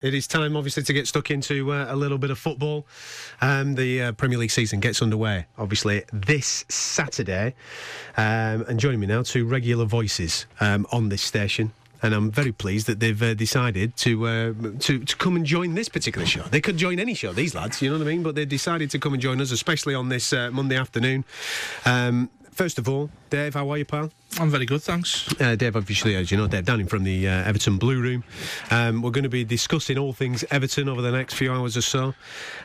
It is time, obviously, to get stuck into uh, a little bit of football. Um, the uh, Premier League season gets underway, obviously, this Saturday. Um, and joining me now, two regular voices um, on this station. And I'm very pleased that they've uh, decided to, uh, to to come and join this particular show. They could join any show, these lads, you know what I mean? But they've decided to come and join us, especially on this uh, Monday afternoon. Um, first of all, Dave, how are you, pal? I'm very good, thanks. Uh, Dave, obviously, as you know, Dave Downing from the uh, Everton Blue Room. Um, we're going to be discussing all things Everton over the next few hours or so.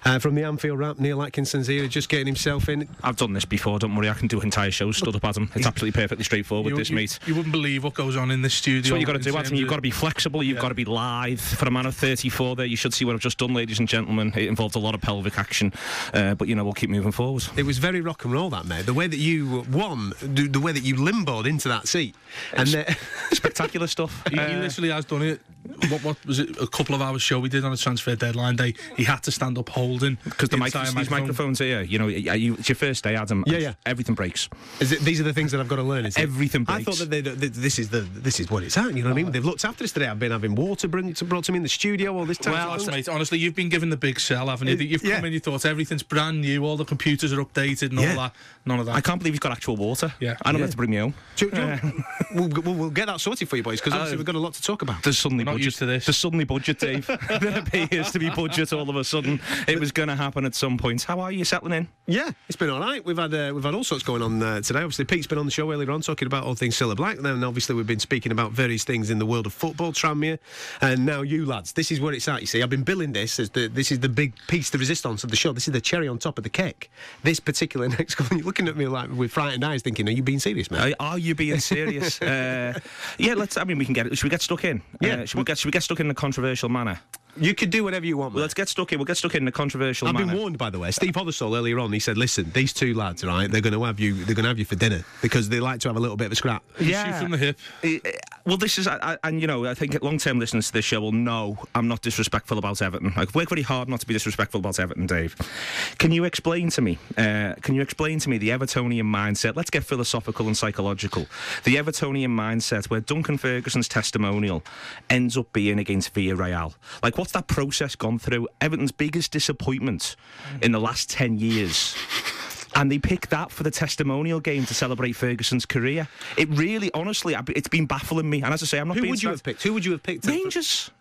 Uh, from the Anfield Wrap, Neil Atkinson's here, just getting himself in. I've done this before, don't worry, I can do entire shows stood up, Adam. It's absolutely perfectly straightforward, you, this, you, mate. You wouldn't believe what goes on in this studio. That's what you've got to do, Adam. You've got to be flexible, you've Yeah. got to be lithe. For a man of 34 there, you should see what I've just done, ladies and gentlemen. It involved a lot of pelvic action, uh, but, you know, we'll keep moving forward. It was very rock and roll, that, mate. The way that you won, the, the way that you limboed into that seat. And then, Spectacular stuff. He, he Uh, literally has done it. What, what was it? A couple of hours show we did on a transfer deadline day. He had to stand up holding because the, mic, entire microphone. microphones here, you know, you, it's your first day, Adam. Yeah, yeah. Everything breaks. is it, these are the things that I've got to learn. Is it? Everything I thought that they, that this is the this is what it's at. You know what I mean? They've looked after us today. I've been having water bring, brought to me in the studio all this time. Well, Honestly, mate, honestly, you've been given the big sell, haven't you? You've yeah. come in, you thought everything's brand new, all the computers are updated and Yeah. all that. None of that. I can't believe you've got actual water. Yeah. I don't Yeah. have to bring my own. Do you- do you- we'll, we'll, we'll get that sorted for you boys because obviously Uh, we've got a lot to talk about. There's suddenly We're not budget. used to this. There's suddenly budget, Dave. there appears to be budget all of a sudden. It was going to happen at some point. How are you settling in? Yeah, it's been all right. We've had uh, we've had all sorts going on uh, today. Obviously, Pete's been on the show earlier on talking about all things Cilla Black. Then obviously we've been speaking about various things in the world of football, Tranmere, and now you lads. This is where it's at. You see, I've been billing this as the this is the big piece the resistance of the show. This is the cherry on top of the cake. This particular next couple, you're looking at me like with frightened eyes, thinking, "Are you being serious, man?" Are, you being serious? uh, yeah, let's. I mean, we can get. It. Should we get stuck in? Yeah. Uh, should we get? Should we get stuck in a controversial manner? You could do whatever you want. Well, mate. let's get stuck in. We'll get stuck in the controversial I've manner. been warned, by the way. Steve Hothersall earlier on, he said, "Listen, these two lads, right? They're going to have you. They're going to have you for dinner because they like to have a little bit of a scrap." Yeah. From the hip. Uh, Well, this is, I, I- and you know, I think long-term listeners to this show will know I'm not disrespectful about Everton. I work worked very hard not to be disrespectful about Everton, Dave. Can you explain to me? Uh, can you explain to me the Evertonian mindset? Let's get philosophical and psychological. The Evertonian mindset where Duncan Ferguson's testimonial ends up being against Villarreal. Like, what's that process gone through? Everton's biggest disappointment in the last ten years. And they picked that for the testimonial game to celebrate Ferguson's career. It really, honestly, it's been baffling me. And as I say, I'm not Who being would you have picked? Who would you have picked? Rangers.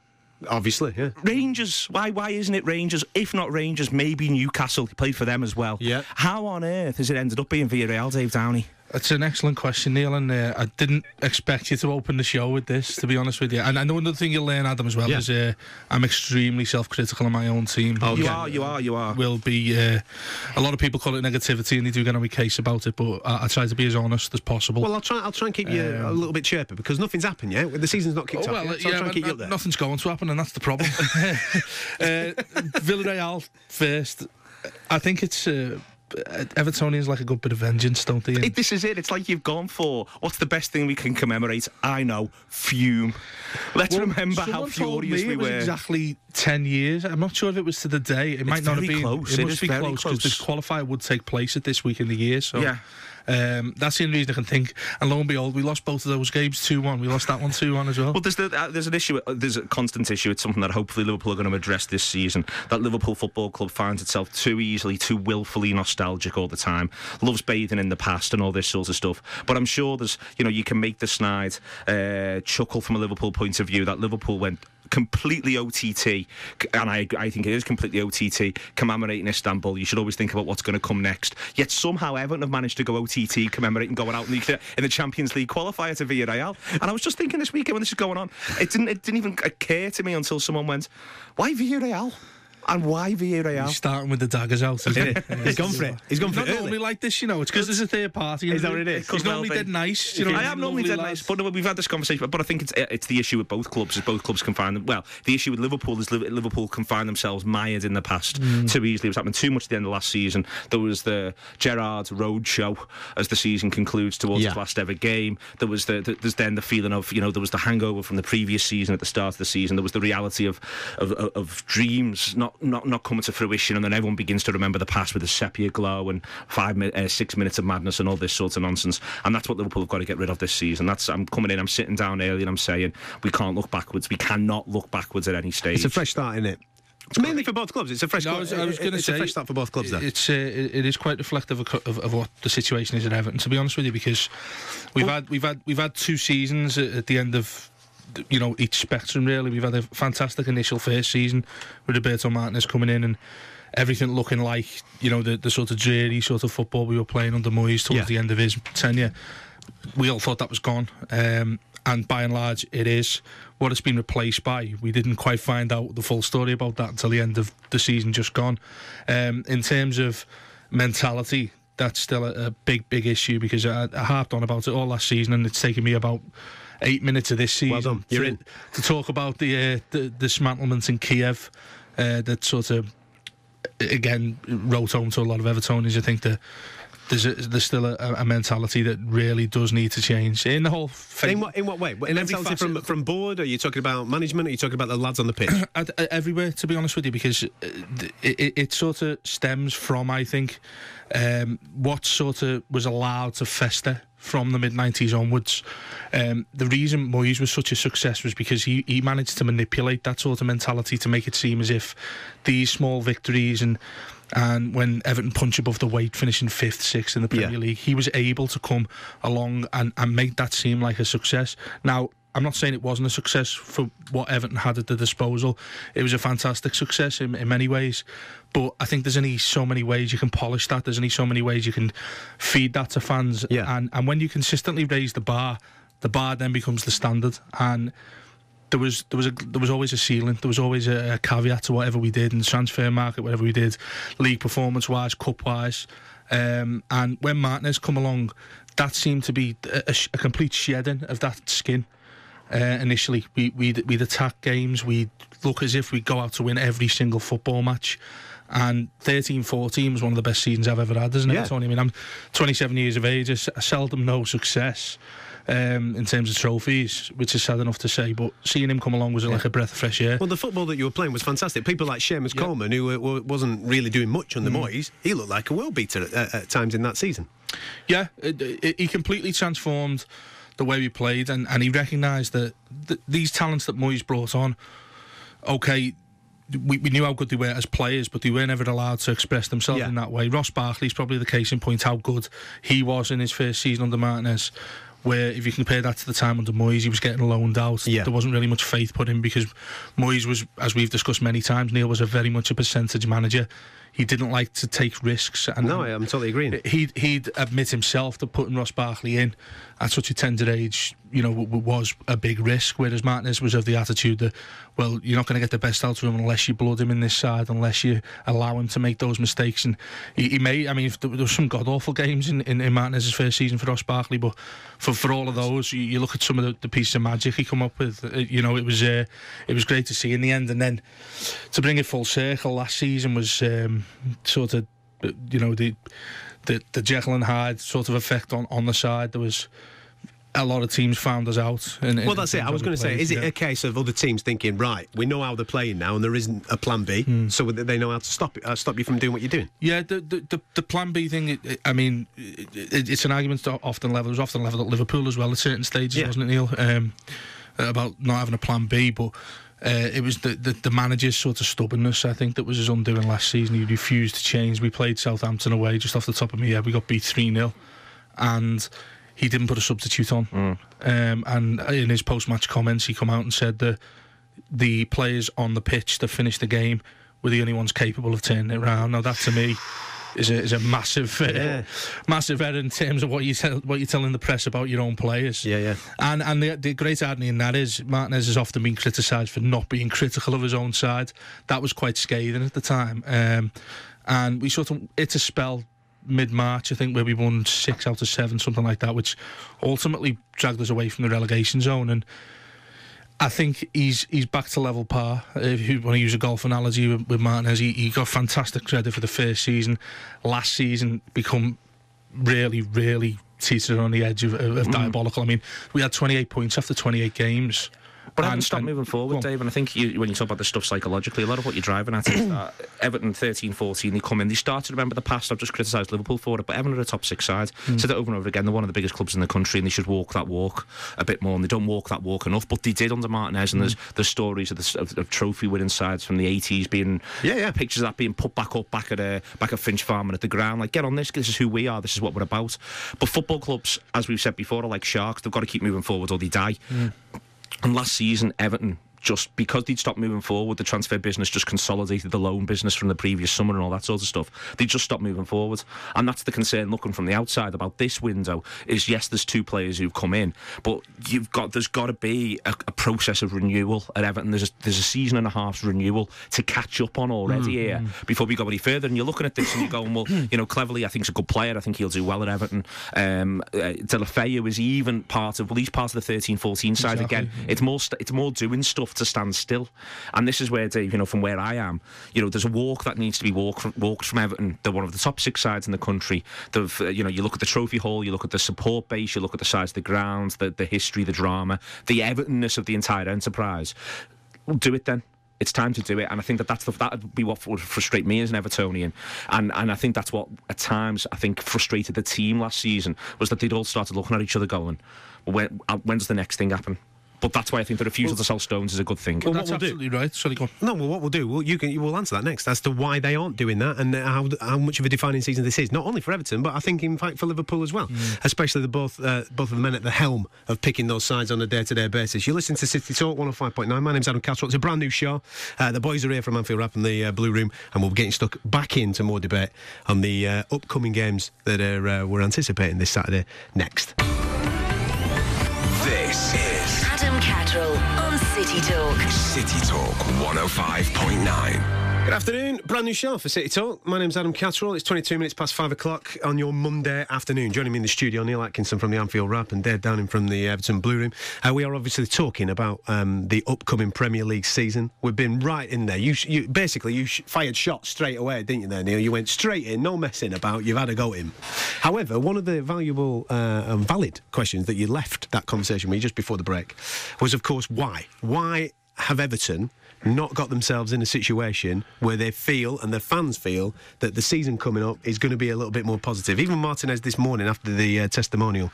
Obviously, yeah. Rangers. Why? Why isn't it Rangers? If not Rangers, maybe Newcastle. He played for them as well. Yeah. How on earth has it ended up being Villarreal, Dave Downey? It's an excellent question, Neil, and uh, I didn't expect you to open the show with this, to be honest with you. And I know another thing you'll learn, Adam, as well, Yeah. is uh, I'm extremely self-critical of my own team. Okay. You are. You are. You are. Will be uh, a lot of people call it negativity, and they do get on my case about it. But I, I try to be as honest as possible. Well, I'll try. I'll try and keep you a little bit chirpy because nothing's happened yet. The season's not kicked Oh, off well, yet. So I'll try and but keep you up there. nothing's going to happen, and that's the problem. uh, Villarreal first. I think it's uh, Uh, Evertonians like a good bit of vengeance, don't they? It, this is it. It's like you've gone for what's the best thing we can commemorate? I know, fume. Let's Well, remember how furious we it was were. exactly 10 years. I'm not sure if it was to the day. It might not have been. close. It, It must be very close because this qualifier would take place at this week in the year. So Yeah. Um, that's the only reason I can think. And lo and behold, we lost both of those games 2 1. We lost that one 2 1 as well. Well, there's the, uh, there's an issue. Uh, there's a constant issue. It's something that hopefully Liverpool are going to address this season. That Liverpool Football Club finds itself too easily, too willfully nostalgic all the time. Loves bathing in the past and all this sort of stuff. But I'm sure there's, you know, you can make the snide uh, chuckle from a Liverpool point of view that Liverpool went completely OTT, and I, I think it is completely OTT, commemorating Istanbul. You should always think about what's going to come next. Yet somehow Everton have managed to go OTT, commemorating going out in the, in the Champions League qualifier to Villarreal. And I was just thinking this weekend when this is going on, it didn't, it didn't even occur to me until someone went, why Villarreal? And why Villarreal? He's starting with the daggers out, isn't he? He's gone for it. He's gone He's for not it. normally like this, you know. It's because there's a third party. Is that what it is? He's normally be. dead nice. You know, I am normally lovely dead lad. nice, but we've had this conversation. But I think it's it's the issue with both clubs. Is both clubs can find them. Well, the issue with Liverpool is Liverpool can find themselves mired in the past mm. too easily. It was happening too much at the end of last season. There was the Gerrard road show as the season concludes towards Yeah. his last ever game. There was the, the there's then the feeling of you know there was the hangover from the previous season at the start of the season. There was the reality of of, of, of dreams not not, not, not coming to fruition, and then everyone begins to remember the past with the sepia glow and five, uh, six minutes of madness and all this sort of nonsense. And that's what Liverpool have got to get rid of this season. That's I'm coming in, I'm sitting down early, and I'm saying we can't look backwards. We cannot look backwards at any stage. It's a fresh start, isn't it? It's mainly for both clubs. It's a fresh. No, I was, I was going to it's say a fresh start for both clubs. There. It's uh, it, it is quite reflective of, of, of what the situation is at Everton. To be honest with you, because we've had we've had we've had two seasons at, at the end of you know each spectrum. Really, we've had a fantastic initial first season with Roberto Martinez coming in and everything looking like you know the, the sort of dreary sort of football we were playing under Moyes towards Yeah. the end of his tenure. We all thought that was gone, um, and by and large, it is. What it's been replaced by, we didn't quite find out the full story about that until the end of the season just gone. Um, in terms of mentality, that's still a, a big, big issue because I, I harped on about it all last season, and it's taken me about eight minutes of this season done. You're to, in. to talk about the uh, the dismantlement in Kiev uh, that sort of again wrote home to a lot of Evertonians. I think that there's a, there's still a, a mentality that really does need to change in the whole. Fa- In what in what way? In every mentality from facet. from board? Are you talking about management? Are you talking about the lads on the pitch? everywhere, to be honest with you, because uh, it, it, it sort of stems from, I think, um, what sort of was allowed to fester from the mid 90s onwards. Um, the reason Moyes was such a success was because he, he managed to manipulate that sort of mentality to make it seem as if these small victories and and when Everton punch above the weight, finishing fifth, sixth in the Premier Yeah. League, he was able to come along and, and make that seem like a success. Now, I'm not saying it wasn't a success for what Everton had at the disposal. It was a fantastic success in, in many ways. But I think there's only so many ways you can polish that. There's only so many ways you can feed that to fans. Yeah. And, and when you consistently raise the bar, the bar then becomes the standard. And there was there was a there was always a ceiling. There was always a, a caveat to whatever we did in the transfer market, whatever we did, league performance wise, cup wise. Um, and when Martinez come along, that seemed to be a, a, a complete shedding of that skin. Uh, initially, we we'd, we'd attack games. We'd look as if we'd go out to win every single football match. And 13 14 was one of the best seasons I've ever had, isn't it, Yeah. Tony? I mean, I'm 27 years of age. I seldom know success um, in terms of trophies, which is sad enough to say. But seeing him come along was like a breath of fresh air. well, the football that you were playing was fantastic. People like Seamus Yeah. Coleman, who uh, wasn't really doing much under Moyes, he looked like a world beater at, at, at times in that season. Yeah, it, it, he completely transformed the way we played, and, and he recognised that th- these talents that Moyes brought on, okay, we, we knew how good they were as players, but they weren't ever allowed to express themselves Yeah. in that way. Ross Barkley's probably the case in point how good he was in his first season under Martinez. Where, if you compare that to the time under Moyes, he was getting loaned out. Yeah. There wasn't really much faith put in because Moyes was, as we've discussed many times, Neil was a very much a percentage manager. He didn't like to take risks. And No, I- I'm totally agreeing. he'd he'd admit himself that putting Ross Barkley in at such a tender age, you know, w- was a big risk. Whereas Martinez was of the attitude that, well, you're not going to get the best out of him unless you blood him in this side, unless you allow him to make those mistakes. And he, he may, I mean, there, there was some god awful games in, in, in Martinez's first season for Ross Barkley, but for, for all of those, you, you look at some of the, the pieces of magic he come up with. uh, You know, it was uh, it was great to see in the end. And then to bring it full circle, last season was um, sort of, uh, you know, the the the Jekyll and Hyde sort of effect on, on the side. There was a lot of teams found us out. In, in Well, that's it. I was going to say, is it a case of other teams thinking, right, we know how they're playing now, and there isn't a plan B, Hmm. so they know how to stop it, uh, stop you from doing what you're doing? Yeah, the, the the the Plan B thing. It, I mean, it, it, it's an argument that often leveled. It was often levelled at Liverpool as well at certain stages, Yeah. wasn't it, Neil? Um, about not having a Plan B, but. Uh, it was the, the the manager's sort of stubbornness, I think, that was his undoing last season. He refused to change. We played Southampton away, just off the top of my head. We got beat 3 0, and he didn't put a substitute on. Um, and in his post match comments, he come out and said that the players on the pitch that finished the game were the only ones capable of turning it around. Now that to me is a, is a massive, uh, Yeah. massive error in terms of what you tell, what you're telling the press about your own players. Yeah, yeah. And and the, the great irony in that is Martinez has often been criticised for not being critical of his own side. That was quite scathing at the time. Um, and we sort of it's a spell mid March, I think, where we won six out of seven, something like that, which ultimately dragged us away from the relegation zone. And I think he's he's back to level par. If you want to use a golf analogy with, with Martinez, he, he got fantastic credit for the first season. Last season, become really, really teetered on the edge of, of, of mm. diabolical. I mean, we had 28 points after 28 games. But And- Everton stop and- moving forward, on. Dave. And I think you, when you talk about this stuff psychologically, a lot of what you're driving at is that Everton 13 14, they come in, they start to remember the past. I've just criticised Liverpool for it, but Everton are a top six side. Mm. Said it over and over again. They're one of the biggest clubs in the country and they should walk that walk a bit more. And they don't walk that walk enough, but they did under Martinez. And Mm. there's, there's stories of, the, of, of trophy winning sides from the 80s being, Yeah, yeah. pictures of that being put back up back at, uh, back at Finch Farm and at the ground. Like, get on this, this is who we are, this is what we're about. But football clubs, as we've said before, are like sharks. They've got to keep moving forward or they die. And last season, Everton just because they'd stopped moving forward, the transfer business just consolidated the loan business from the previous summer and all that sort of stuff. They just stopped moving forward, and that's the concern looking from the outside about this window. Is yes, there's two players who've come in, but you've got there's got to be a, a process of renewal at Everton. There's a, there's a season and a half's renewal to catch up on already here before we go any further. And you're looking at this and you're going, well, you know, Cleverley, I think he's a good player. I think he'll do well at Everton. Um, uh, Deulofeu is even part of well, he's part of the 13-14 side Exactly. again. It's more st- it's more doing stuff to stand still, and this is where Dave, you know, from where I am, you know, there's a walk that needs to be walked from, walked from Everton. They're one of the top six sides in the country. They've, uh, you know, you look at the trophy hall, you look at the support base, you look at the size of the grounds, the the history, the drama, the Evertonness of the entire enterprise. Do it then. It's time to do it, and I think that that's the, that would be what would frustrate me as an Evertonian, and and I think that's what at times I think frustrated the team last season was that they'd all started looking at each other going, when uh, when does the next thing happen? But that's why I think the refusal to sell Stones is a good thing. Well, That's we'll do- absolutely right. Sorry, go on. No, well, what we'll do, well, you can, you will answer that next as to why they aren't doing that and uh, how how much of a defining season this is. Not only for Everton, but I think in fact for Liverpool as well. Especially the both uh, both of the men at the helm of picking those sides on a day to day basis. You listen to City Talk 105.9. My name's Adam Catterall. It's a brand new show. Uh, the boys are here from Anfield Wrap in the uh, Blue Room, and we'll be getting stuck back into more debate on the uh, upcoming games that are uh, we're anticipating this Saturday next. This Catterall on City Talk. City Talk 105.9. Good afternoon, brand new show for City Talk. My name's Adam Catterall. It's 22 minutes past five o'clock on your Monday afternoon. Joining me in the studio, Neil Atkinson from the Anfield Wrap and Dave Downing from the Everton Blue Room. Uh, we are obviously talking about um, the upcoming Premier League season. We've been right in there. You, you basically you sh- fired shots straight away, didn't you? There, Neil. You went straight in, no messing about. You've had a go at him. However, one of the valuable uh, and valid questions that you left that conversation with just before the break was, of course, why? Why have Everton not got themselves in a situation where they feel and their fans feel that the season coming up is going to be a little bit more positive. Even Martinez this morning after the uh, testimonial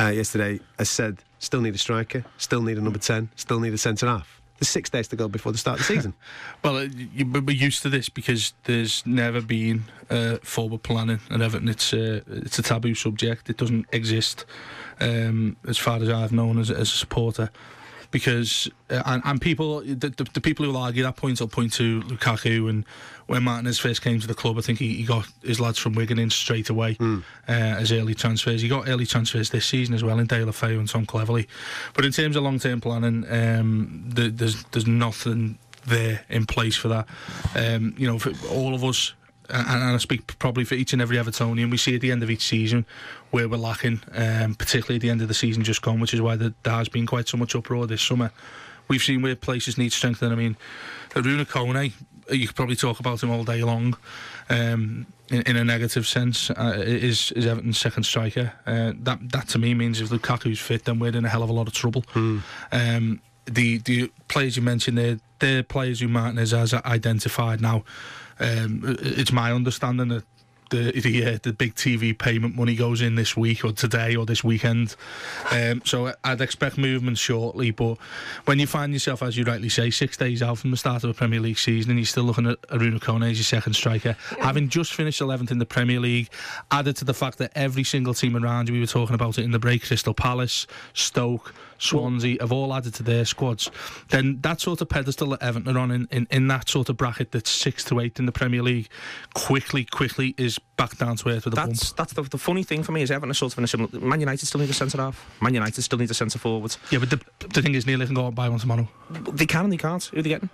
uh, yesterday has said, still need a striker, still need a number 10, still need a centre half. There's six days to go before the start of the season. Well, uh, we're used to this because there's never been uh, forward planning at Everton. It's uh, it's a taboo subject. It doesn't exist um, as far as I've known as, as a supporter. Because uh, and, and people, the, the, the people who will argue that point, will point to Lukaku and when Martinez first came to the club, I think he, he got his lads from Wigan in straight away uh, as early transfers. He got early transfers this season as well in Deulofeu and Tom Cleverley. But in terms of long term planning, um, the, there's there's nothing there in place for that. Um, you know, for all of us, and, and I speak probably for each and every Evertonian, we see at the end of each season where we're lacking, um, particularly at the end of the season just gone, which is why there, there has been quite so much uproar this summer. We've seen where places need strengthening. I mean, Arouna Kone, you could probably talk about him all day long. Um, in, in a negative sense, uh, is is Everton's second striker. Uh, that that to me means if Lukaku's fit, then we're in a hell of a lot of trouble. Um, the the players you mentioned there, they're players who Martinez has identified now. Um, it's my understanding that the the, uh, the big TV payment money goes in this week or today or this weekend. Um, so I'd expect movement shortly. But when you find yourself, as you rightly say, six days out from the start of a Premier League season and you're still looking at Arouna Kone as your second striker, having just finished 11th in the Premier League, added to the fact that every single team around you, we were talking about it in the break, Crystal Palace, Stoke, Swansea, have all added to their squads, then that sort of pedestal that Everton are on in, in, in that sort of bracket that's six to eight in the Premier League, quickly, quickly is back down to earth with a bump. That's that's the, the funny thing for me is Everton are sort of in a similar. Man United still need a centre half. Man United still need a centre forward. Yeah, but the, the thing is, Neil, can go out and buy one tomorrow. They can and they can't. Who are they getting?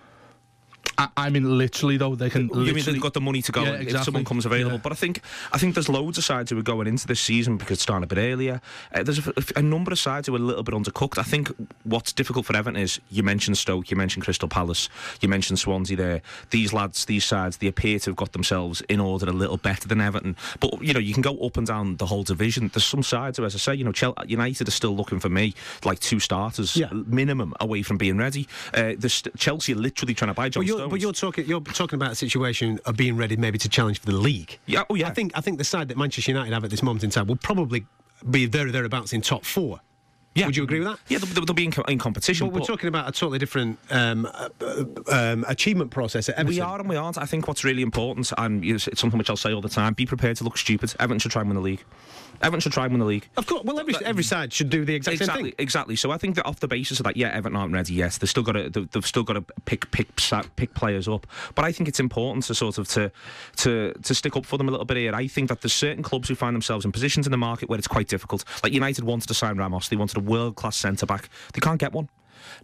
I, I mean, literally though, they can. You mean they've got the money to go Yeah, if someone comes available? Yeah. But I think I think there's loads of sides who are going into this season because it's starting a bit earlier. Uh, there's a, a number of sides who are a little bit undercooked. I think what's difficult for Everton is you mentioned Stoke, you mentioned Crystal Palace, you mentioned Swansea. There, these lads, these sides, they appear to have got themselves in order a little better than Everton. But you know, you can go up and down the whole division. There's some sides who, as I say, you know, Chel- United are still looking for me like two starters Yeah. minimum away from being ready. Uh, Chelsea are literally trying to buy John But you're, but you're talking you're talking about a situation of being ready maybe to challenge for the league. Yeah, oh, yeah. I think I think the side that Manchester United have at this moment in time will probably be there thereabouts in top four. Yeah. Would you agree with that? Yeah, they'll, they'll be in, in competition. But we're talking about a totally different um, uh, uh, um, achievement process at Everton. We are and we aren't. I think what's really important, and it's something which I'll say all the time: be prepared to look stupid. Everton should try and win the league. Everton should try and win the league. Of course. Well, every, every side should do the exact same thing. exactly. So I think that off the basis of that, yeah, Everton aren't ready yet. They've still got to, they've still got to pick pick pick players up. But I think it's important to sort of to to to stick up for them a little bit here. I think that there's certain clubs who find themselves in positions in the market where it's quite difficult. Like United wanted to sign Ramos, they wanted a world class centre back. They can't get one.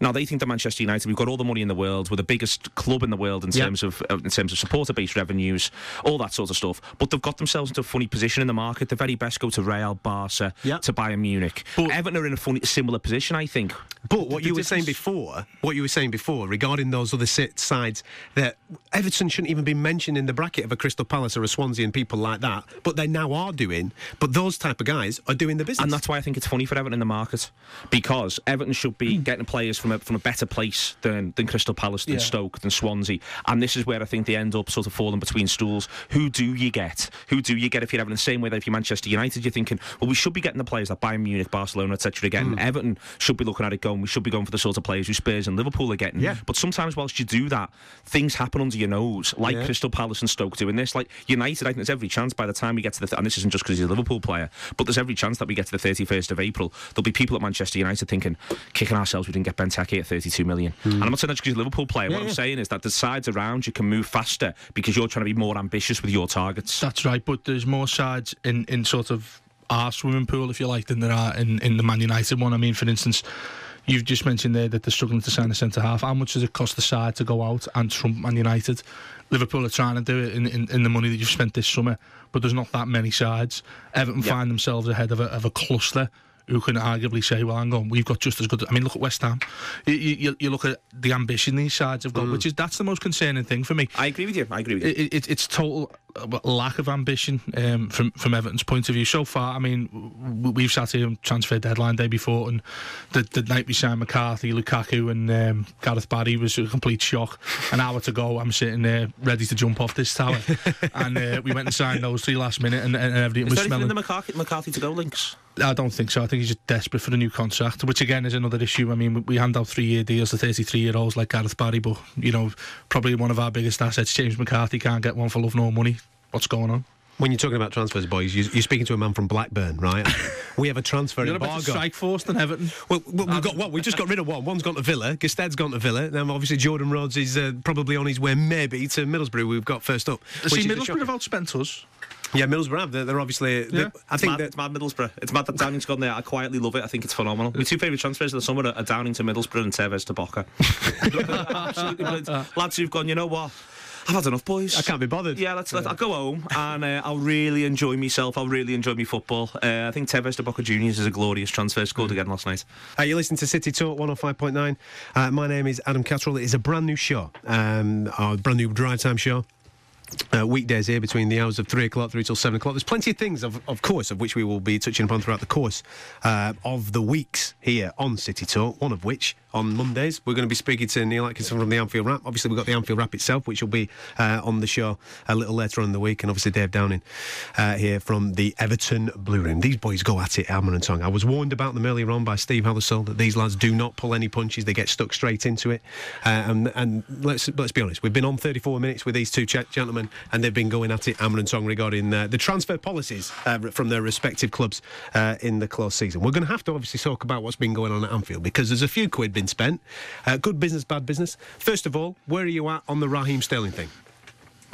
Now they think that Manchester United, we've got all the money in the world, we're the biggest club in the world in Yeah. terms of uh, in terms of supporter-based revenues, all that sort of stuff. But they've got themselves into a funny position in the market. The very best go to Real, Barca, Yeah. to Bayern Munich. But- Everton are in a funny, similar position, I think. But what The you were saying before, what you were saying before regarding those other sit sides, that Everton shouldn't even be mentioned in the bracket of a Crystal Palace or a Swansea and people like that, but they now are doing. But those type of guys are doing the business. And that's why I think it's funny for Everton in the market because Everton should be getting players from a, from a better place than, than Crystal Palace, than Yeah. Stoke, than Swansea. And this is where I think they end up sort of falling between stools. Who do you get? Who do you get if you're having The same way that if you're Manchester United, you're thinking, well, we should be getting the players that Bayern Munich, Barcelona, etc. Again, mm. Everton should be looking at it going, we should be going for the sort of players who Spurs and Liverpool are getting. Yeah. But sometimes, whilst you do that, things happen under your nose, like Yeah. Crystal Palace and Stoke doing this. Like United, I think there's every chance by the time we get to the, th- and this isn't just because he's a Liverpool player, but there's every chance that we get to the 31st of April, there'll be people at Manchester United thinking, kicking ourselves, we didn't get Benteke at 32 million. Hmm. And I'm not saying that's because he's a Liverpool player. what I'm yeah. saying is that the sides around you can move faster because you're trying to be more ambitious with your targets. That's right, but there's more sides in, in sort of our swimming pool, if you like, than there are in, in the Man United one. I mean, for instance, you've just mentioned there that they're struggling to sign a centre half. How much does it cost the side to go out and trump Man United? Liverpool are trying to do it in, in, in the money that you've spent this summer, but there's not that many sides. Everton Yeah. find themselves ahead of a, of a cluster who can arguably say, well, hang on, we've got just as good. I mean, look at West Ham. You, you, you look at the ambition these sides have got, hmm. which is that's the most concerning thing for me I agree with you. I agree with you. it, it, it's total lack of ambition um, from from Everton's point of view so far. I mean, we've sat here on transfer deadline day before, and the, the night we signed McCarthy, Lukaku, and um, Gareth Barry was a complete shock. An hour to go, I'm sitting there ready to jump off this tower, and uh, we went and signed those three last minute, and, and everything Is was smelling. in the McCarthy, McCarthy to go links? I don't think so. I think he's just desperate for a new contract, which again is another issue. I mean, we- we hand out three-year deals to 33-year-olds like Gareth Barry, but you know, probably one of our biggest assets, James McCarthy, can't get one for love nor money. What's going on? when you're talking about transfers, boys, you, you're speaking to a man from Blackburn, right? we have a transfer You're a better embargo. strike force than Everton. Well, well, we've got what? We just got rid of one. One's gone to Villa. Gestede's gone to Villa. Now, obviously, Jordan Rhodes is uh, probably on his way, maybe, to Middlesbrough. We've got first up. See, Middlesbrough have outspent us. Yeah, Middlesbrough have. They're, they're obviously. Yeah. they're- I It's think mad, it's mad Middlesbrough. It's mad that Downing's gone there. I quietly love it. I think it's phenomenal. My two favourite transfers of the summer are Downing to Middlesbrough and Tevez to Boca. Absolutely brilliant. Lads who've gone, you know what? I've had enough, boys. I can't be bothered. Yeah, let's. Let, I'll go home and uh, I'll really enjoy myself. I'll really enjoy my football. Uh, I think Tevez de Boca Juniors is a glorious transfer. Scored again last night. Uh, you're listening to City Talk 105.9. Uh, my name is Adam Catterall. It is a brand new show, um, our brand new drive time show. Uh, weekdays here between the hours of three o'clock through till seven o'clock. There's plenty of things, of, of course, of which we will be touching upon throughout the course uh, of the weeks here on City Talk. One of which on Mondays we're going to be speaking to Neil Atkinson from the Anfield Wrap. Obviously, we've got the Anfield Wrap itself, which will be uh, on the show a little later on in the week, and obviously Dave Downing uh, here from the Everton Blue Room. These boys go at it, hammer and tongue. I was warned about them earlier on by Steve Hothersall that these lads do not pull any punches; they get stuck straight into it. Uh, and, and let's let's be honest, we've been on 34 minutes with these two ch- gentlemen, and they've been going at it, hammer and tongue, regarding uh, the transfer policies uh, from their respective clubs uh, in the close season. We're going to have to obviously talk about what's been going on at Anfield because there's a few quid been spent. Uh, good business, bad business. First of all, where are you at on the Raheem Sterling thing?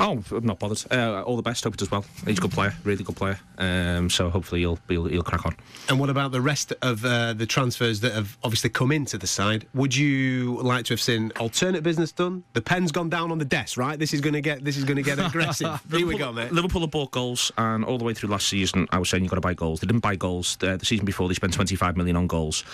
Oh, I'm not bothered. Uh, all the best. Hope it does well. He's a good player, really good player. Um, so hopefully he'll, he'll he'll crack on. And what about the rest of uh, the transfers that have obviously come into the side? Would you like to have seen alternate business done? The pen's gone down on the desk, right? This is going to get this is going to get aggressive. Here we go, mate. Liverpool have bought goals, and all the way through last season, I was saying you've got to buy goals. They didn't buy goals. Uh, the season before, they spent 25 million on goals.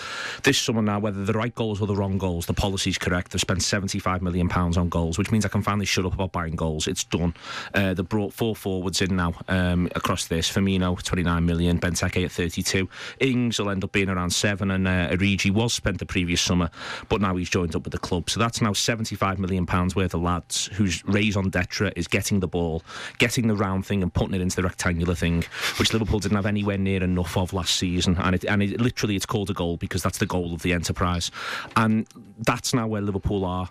This summer now, whether the right goals or the wrong goals, the policy's correct. They've spent 75 million pounds on goals, which means I can finally shut up about buying goals. It's done. Uh, they brought four forwards in now um, across this. Firmino, 29 million. Benteke at 32. Ings will end up being around seven, and uh, Origi was spent the previous summer, but now he's joined up with the club. So that's now 75 million pounds worth of lads whose raison d'etre is getting the ball, getting the round thing, and putting it into the rectangular thing, which Liverpool didn't have anywhere near enough of last season. And it, and it, literally, it's called a goal because that's the goal of the enterprise, and that's now where Liverpool are.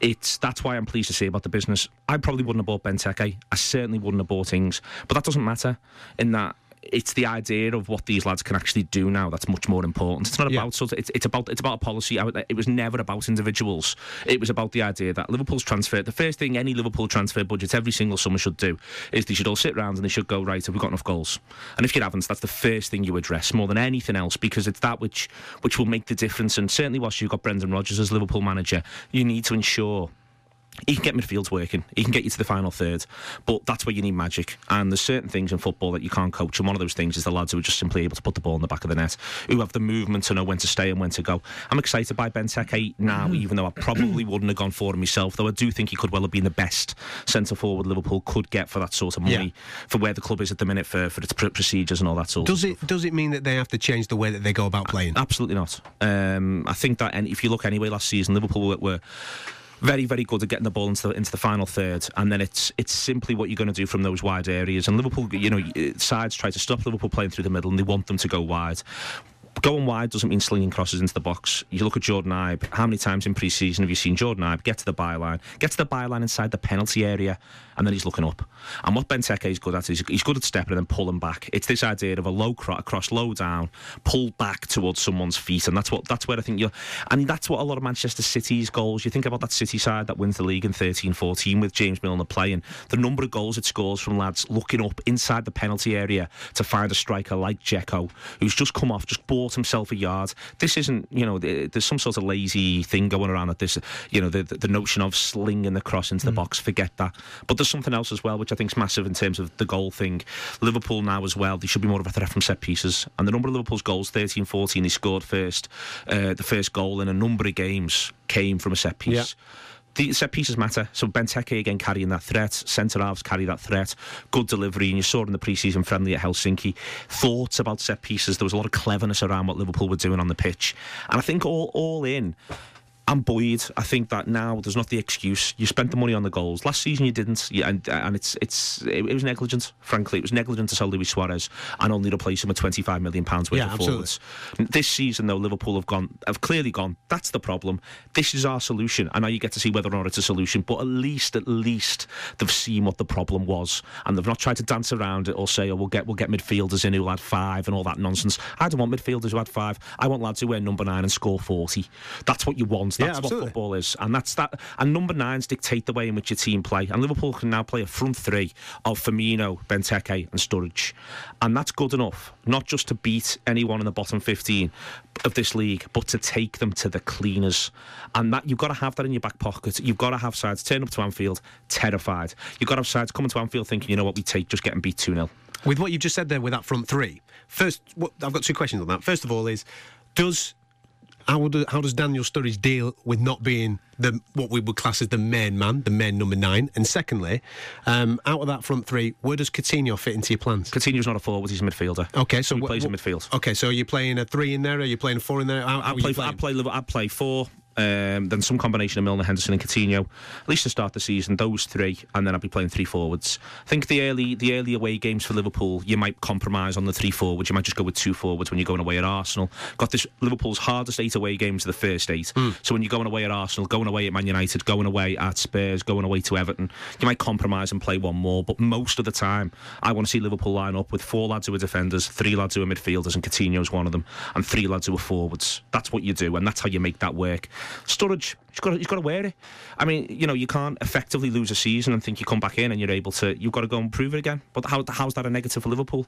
It's that's why I'm pleased to say about the business. I probably wouldn't have bought Benteke. I certainly wouldn't have bought Ings, but that doesn't matter. In that it's the idea of what these lads can actually do now that's much more important. It's not Yeah. about sort of, it's, it's about it's about a policy. It was never about individuals. It was about the idea that Liverpool's transfer. The first thing any Liverpool transfer budget every single summer should do is they should all sit round and they should go right. Have we got enough goals? And if you haven't, that's the first thing you address more than anything else because it's that which which will make the difference. And certainly, whilst you've got Brendan Rodgers as Liverpool manager, you need to ensure he can get midfields working. He can get you to the final third, but that's where you need magic. And there's certain things in football that you can't coach. And one of those things is the lads who are just simply able to put the ball in the back of the net, who have the movement to know when to stay and when to go. I'm excited by Benteke now, even though I probably wouldn't have gone for him myself. Though I do think he could well have been the best centre forward Liverpool could get for that sort of money, Yeah. for where the club is at the minute, for, for its pr- procedures and all that sort. of Does it does it mean that they have to change the way that they go about playing? Absolutely not. Um, I think that, and if you look anyway, last season Liverpool were, were very, very good at getting the ball into the, into the final third, and then it's it's simply what you're going to do from those wide areas. And Liverpool, you know, sides try to stop Liverpool playing through the middle, and they want them to go wide. Going wide doesn't mean slinging crosses into the box. You look at Jordan Ibe. How many times in pre-season have you seen Jordan Ibe get to the byline, get to the byline inside the penalty area, and then he's looking up? And what Benteke is good at is he's good at stepping and then pulling back. It's this idea of a low cro- cross, low down, pull back towards someone's feet, and that's what that's where I think you're. And that's what a lot of Manchester City's goals. You think about that City side that wins the league in 13-14 with James Milner playing. The number of goals it scores from lads looking up inside the penalty area to find a striker like Dzeko, who's just come off, just bought himself a yard. This isn't, you know, there's some sort of lazy thing going around at this, you know, the, the, notion of slinging the cross into the box, forget that. But there's something else as well, which I think is massive in terms of the goal thing. Liverpool now as well, they should be more of a threat from set pieces. And the number of Liverpool's goals, 13 14, he scored first, uh, the first goal in a number of games came from a set piece. Yeah. The set pieces matter. So Benteke again carrying that threat. Centre halves carry that threat. Good delivery, and you saw in the pre-season friendly at Helsinki. Thoughts about set pieces. There was a lot of cleverness around what Liverpool were doing on the pitch, and I think all all in. I'm buoyed. I think that now there's not the excuse. You spent the money on the goals last season. You didn't, yeah, and, and it's it's it, it was negligent. Frankly, it was negligent to sell Luis Suarez and only replace him with 25 million pounds worth Yeah, of absolutely. forwards. This season, though, Liverpool have gone have clearly gone. That's the problem. This is our solution, and now you get to see whether or not it's a solution. But at least, at least they've seen what the problem was, and they've not tried to dance around it or say, "Oh, we'll get we'll get midfielders in who'll add five and all that nonsense." I don't want midfielders who add five. I want lads who wear number nine and score forty. That's what you want. Yeah, That's what absolutely. football is, and that's that. And number nines dictate the way in which your team play. And Liverpool can now play a front three of Firmino, Benteke, and Sturridge, and that's good enough. Not just to beat anyone in the bottom fifteen of this league, but to take them to the cleaners. And that you've got to have that in your back pocket. You've got to have sides turn up to Anfield terrified. You've got to have sides coming to Anfield thinking, you know what, we take just getting beat two 0 With what you've just said there with that front three, first, what, I've got two questions on that. First of all, is does how, do, how does Daniel Sturridge deal with not being the what we would class as the main man, the main number nine? And secondly, um, out of that front three, where does Coutinho fit into your plans? Coutinho's not a forward; he's a midfielder. Okay, so he wh- plays in wh- midfield. Okay, so are you're playing a three in there? Are you playing a four in there? How, how I you play, I play, I play four. Um, then some combination of Milner, Henderson, and Coutinho. At least to start the season, those three, and then I'll be playing three forwards. I think the early, the early away games for Liverpool, you might compromise on the three forwards. You might just go with two forwards when you're going away at Arsenal. Got this Liverpool's hardest eight away games of the first eight. So when you're going away at Arsenal, going away at Man United, going away at Spurs, going away to Everton, you might compromise and play one more. But most of the time, I want to see Liverpool line up with four lads who are defenders, three lads who are midfielders, and Coutinho's one of them, and three lads who are forwards. That's what you do, and that's how you make that work. Sturridge, he's got to, he's got to wear it. I mean, you know, you can't effectively lose a season and think you come back in and you're able to. You've got to go and prove it again. But how, how's that a negative for Liverpool?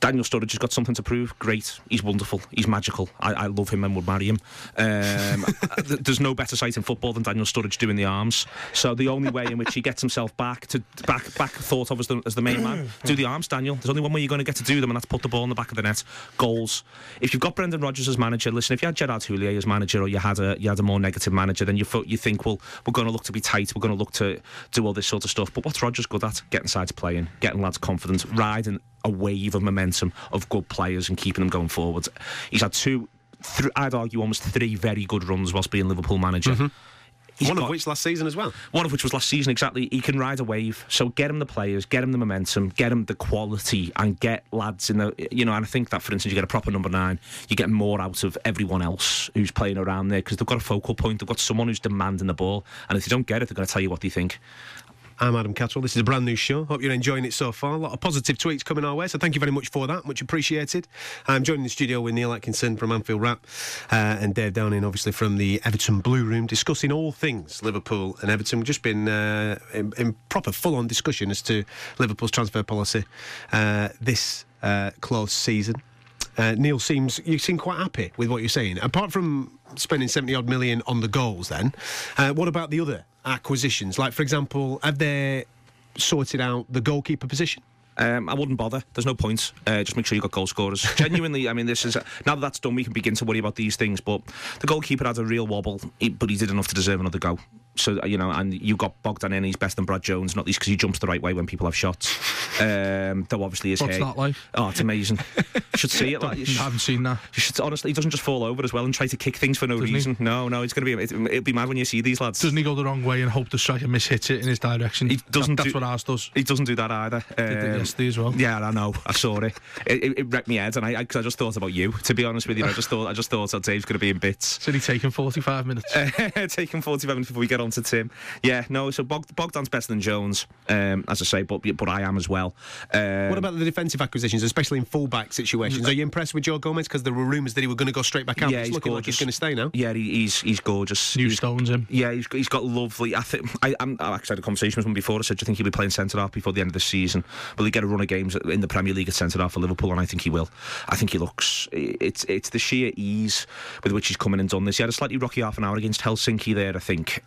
Daniel Sturridge has got something to prove. Great, he's wonderful. He's magical. I, I love him and would marry him. Um, there's no better sight in football than Daniel Sturridge doing the arms. So the only way in which he gets himself back to back back thought of as the, as the main man, do the arms, Daniel. There's only one way you're going to get to do them, and that's put the ball in the back of the net. Goals. If you've got Brendan Rodgers as manager, listen. If you had Gerard Houllier as manager, or you had a you had a more negative manager, then you you think, well, we're going to look to be tight. We're going to look to do all this sort of stuff. But what's Rodgers good at? Getting sides playing, getting lads confident, riding a wave of momentum of good players and keeping them going forward. He's had two. Th- I'd argue almost three very good runs whilst being Liverpool manager. Mm-hmm. He's One of which last season as well. one of which was last season exactly. He can ride a wave. So get him the players, get him the momentum, get him the quality, and get lads in the. You know, and I think that for instance, you get a proper number nine, you get more out of everyone else who's playing around there because they've got a focal point. They've got someone who's demanding the ball, and if they don't get it, they're going to tell you what they think. I'm Adam Catterall. This is a brand new show. Hope you're enjoying it so far. A lot of positive tweets coming our way, so thank you very much for that. Much appreciated. I'm joining the studio with Neil Atkinson from Anfield Wrap uh, and Dave Downing, obviously, from the Everton Blue Room, discussing all things Liverpool and Everton. We've just been uh, in, in proper full on discussion as to Liverpool's transfer policy uh, this uh, close season. Uh, Neil seems you seem quite happy with what you're saying. Apart from spending seventy odd million on the goals, then uh, what about the other acquisitions? Like, for example, have they sorted out the goalkeeper position? Um, I wouldn't bother. There's no point. Uh, just make sure you've got goal scorers. Genuinely, I mean, this is now that that's done, we can begin to worry about these things. But the goalkeeper had a real wobble, but he did enough to deserve another go. So uh, you know, and you got Bogdan in. He's better than Brad Jones, not least because he jumps the right way when people have shots. Um, though obviously his What's hair. that like? Oh, it's amazing. you should see it. Like, I haven't seen that. you should, honestly, he doesn't just fall over as well and try to kick things for no Doesn't he? reason. No, no, it's going to be. It, it'll be mad when you see these lads. Doesn't he go the wrong way and hope the striker mishits it in his direction? He doesn't That- that's do- what ours does. He doesn't do that either. Um, yesterday as well. Yeah, I know. I saw it. It, it, it wrecked my head, and I, I, cause I just thought about you. To be honest with you, I just thought, I just thought that Dave's going to be in bits. Said he taken 45 minutes. Taking 45 minutes before we get on to Tim. Yeah, no. So Bog, Bogdan's better than Jones, um, as I say, but but I am as well. Um, What about the defensive acquisitions, especially in fullback situations? Are you impressed with Joe Gomez? Because there were rumours that he were going to go straight back out. Yeah, it's he's looking like he's going to stay now. Yeah, he, he's he's gorgeous. New He's- stones him. Yeah, he's got, he's got lovely. I think I, I'm, I actually had a conversation with him before. I said, "Do you think he'll be playing centre half before the end of the season? Will he get a run of games in the Premier League at centre half for Liverpool?" And I think he will. I think he looks. It's it's the sheer ease with which he's coming in and done this. He had a slightly rocky half an hour against Helsinki there, I think,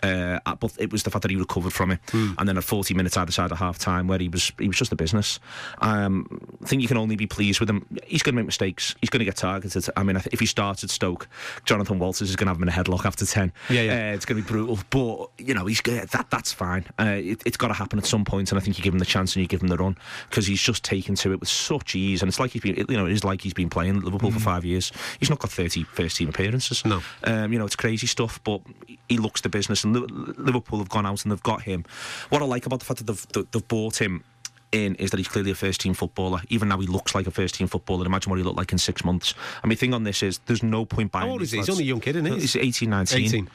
uh, but it was the fact that he recovered from it, and then a 40 minutes either side of half time where he was he was just a business. Um, I think you can only be pleased with him. He's going to make mistakes. He's going to get targeted. I mean, I th- if he starts at Stoke, Jonathan Walters is going to have him in a headlock after 10. Yeah, yeah. Uh, it's going to be brutal, but you know he's. That that's fine. Uh, it, it's got to happen at some point, and I think you give him the chance and you give him the run because he's just taken to it with such ease, and it's like he's been. You know, it is like he's been playing at Liverpool for five years. He's not got 30 first team appearances. No. um, you know it's crazy stuff, but he looks the business, and Liverpool have gone out and they've got him. What I like about the fact that they've, they've bought him in is that he's clearly a first team footballer. Even now, he looks like a first team footballer. Imagine what he looked like in six months. I mean, the thing on this is there's no point buying. How old is he? He's only a young kid, isn't he? He's 18, 19. 18.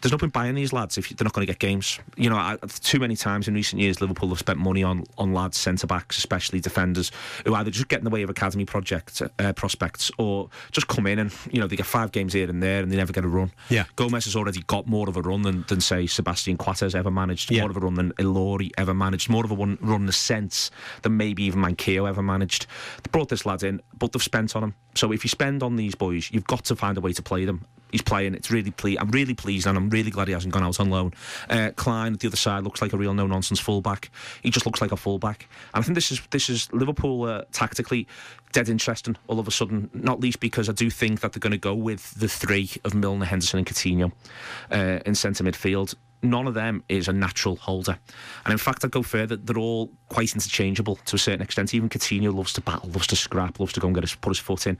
There's no point buying these lads if they're not going to get games. You know, I, too many times in recent years, Liverpool have spent money on on lads, centre backs, especially defenders, who either just get in the way of academy project uh, prospects or just come in and you know they get five games here and there and they never get a run. Yeah. Gomez has already got more of a run than, than say Sebastian Coates ever managed. Yeah. More of a run than Ilori ever managed. More of a one, run in a sense than maybe even Mankeo ever managed. They brought this lad in, but they've spent on him. So if you spend on these boys, you've got to find a way to play them. He's playing. It's really ple- I'm really pleased, and I'm really glad he hasn't gone out on loan. Uh, Clyne the other side looks like a real no nonsense fullback. He just looks like a fullback. And I think this is this is Liverpool uh, tactically dead interesting all of a sudden. Not least because I do think that they're going to go with the three of Milner, Henderson, and Coutinho uh, in centre midfield. None of them is a natural holder. And in fact, I'd go further, they're all quite interchangeable to a certain extent. Even Coutinho loves to battle, loves to scrap, loves to go and get his, put his foot in.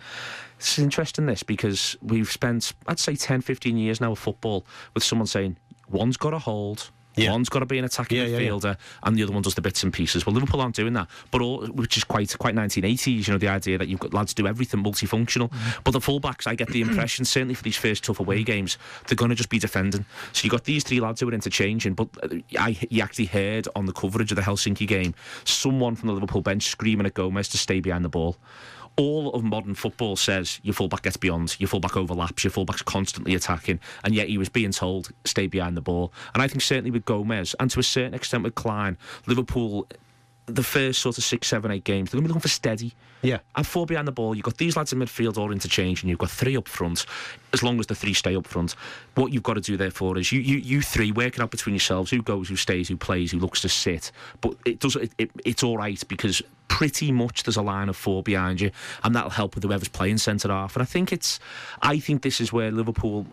It's interesting, this, because we've spent, I'd say, 10, 15 years now of football with someone saying, one's got to hold, Yeah. one's got to be an attacking Yeah, yeah, yeah. midfielder, and the other one does the bits and pieces. Well, Liverpool aren't doing that, but all, which is quite quite 1980s. You know, the idea that you've got lads to do everything multifunctional. Mm-hmm. But the fullbacks, I get the impression, certainly for these first tough away games, they're going to just be defending. So you've got these three lads who are interchanging. But uh, I, you actually heard on the coverage of the Helsinki game someone from the Liverpool bench screaming at Gomez to stay behind the ball. All of modern football says your fullback gets beyond, your fullback overlaps, your fullback's constantly attacking, and yet he was being told stay behind the ball. And I think certainly with Gomez and to a certain extent with Clyne, Liverpool. The first sort of six, seven, eight games, they're going to be looking for steady. Yeah. And four behind the ball, you've got these lads in midfield all interchange, and you've got three up front. As long as the three stay up front, what you've got to do therefore is you, you, you three working out between yourselves who goes, who stays, who plays, who looks to sit. But it does it, it, it's all right because pretty much there's a line of four behind you, and that'll help with whoever's playing centre half. And I think it's, I think this is where Liverpool.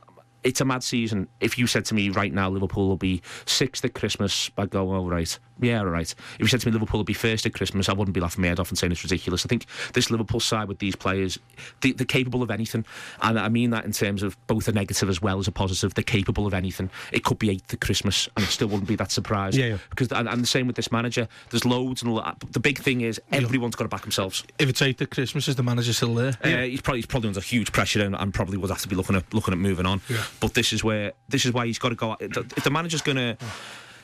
It's a mad season. If you said to me right now Liverpool will be sixth at Christmas, I'd go, all right. Yeah, all right. If you said to me Liverpool would be first at Christmas, I wouldn't be laughing my head off and saying it's ridiculous. I think this Liverpool side with these players, they, they're capable of anything. And I mean that in terms of both a negative as well as a positive. They're capable of anything. It could be eighth at Christmas and I still wouldn't be that surprised. Yeah, yeah. Because, and, and the same with this manager. There's loads and the big thing is everyone's got to back themselves. If it's eight at Christmas, is the manager still there? Uh, he's probably he's probably under huge pressure and, and probably would have to be looking at looking at moving on. Yeah. But this is where this is why he's got to go. If the manager's going to.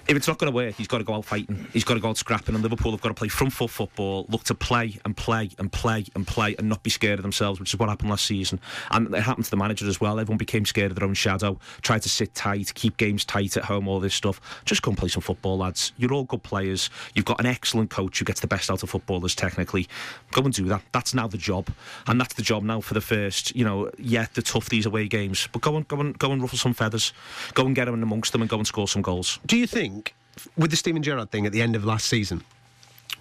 If it's not going to work, he's got to go out fighting. He's got to go out scrapping. And Liverpool have got to play front foot football, look to play and play and play and play and not be scared of themselves, which is what happened last season. And it happened to the manager as well. Everyone became scared of their own shadow, tried to sit tight, keep games tight at home, all this stuff. Just and play some football, lads. You're all good players. You've got an excellent coach who gets the best out of footballers technically. Go and do that. That's now the job. And that's the job now for the first, you know, yeah, the tough these away games. But go and go and go and ruffle some feathers. Go and get them amongst them and go and score some goals. Do you think, with the Steven Gerrard thing at the end of last season,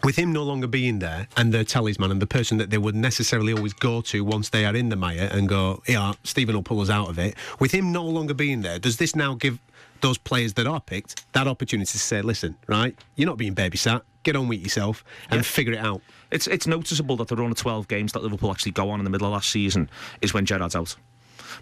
with him no longer being there and the talisman and the person that they would necessarily always go to once they are in the mire and go, yeah, Steven will pull us out of it. With him no longer being there, does this now give those players that are picked that opportunity to say, listen, right, you're not being babysat, get on with yourself and figure it out? It's it's noticeable that the run of 12 games that Liverpool actually go on in the middle of last season is when Gerrard's out.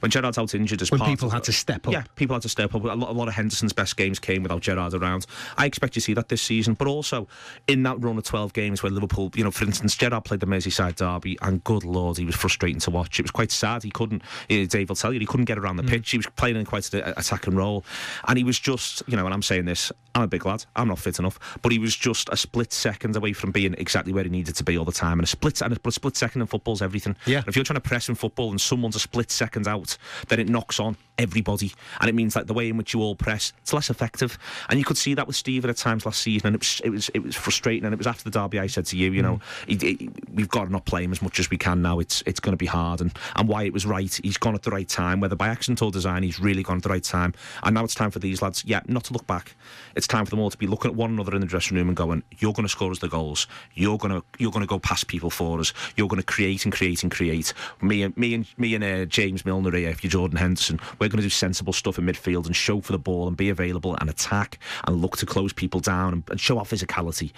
When Gerrard's out injured as When people of- had to step up. Yeah, people had to step up. A lot, a lot of Henderson's best games came without Gerrard around. I expect you to see that this season, but also in that run of 12 games where Liverpool, you know, for instance, Gerrard played the Merseyside derby, and good lord, he was frustrating to watch. It was quite sad. He couldn't, eh, Dave will tell you, he couldn't get around the pitch. He was playing in quite an attacking role, and he was just, you know, and I'm saying this, I'm a big lad, I'm not fit enough, but he was just a split second away from being exactly where he needed to be all the time. And a split and a split second in football's everything. Yeah. And if you're trying to press in football and someone's a split second out, then it knocks on everybody, and it means that the way in which you all press, it's less effective. And you could see that with Steven at times last season, and it was it was it was frustrating. And it was after the derby I said to you, you know, he, he- we've got to not play him as much as we can now. It's it's going to be hard, and and why it was right. He's gone at the right time, whether by accident or design. He's really gone at the right time, and now it's time for these lads, yeah, not to look back. It's time for them all to be looking at one another in the dressing room and going, "You're going to score us the goals. You're going to you're going to go past people for us. You're going to create and create and create." Me and me and me and uh, James Milner here, if you're Jordan Henderson, we're going to do sensible stuff in midfield and show for the ball and be available and attack and look to close people down and, and show our physicality.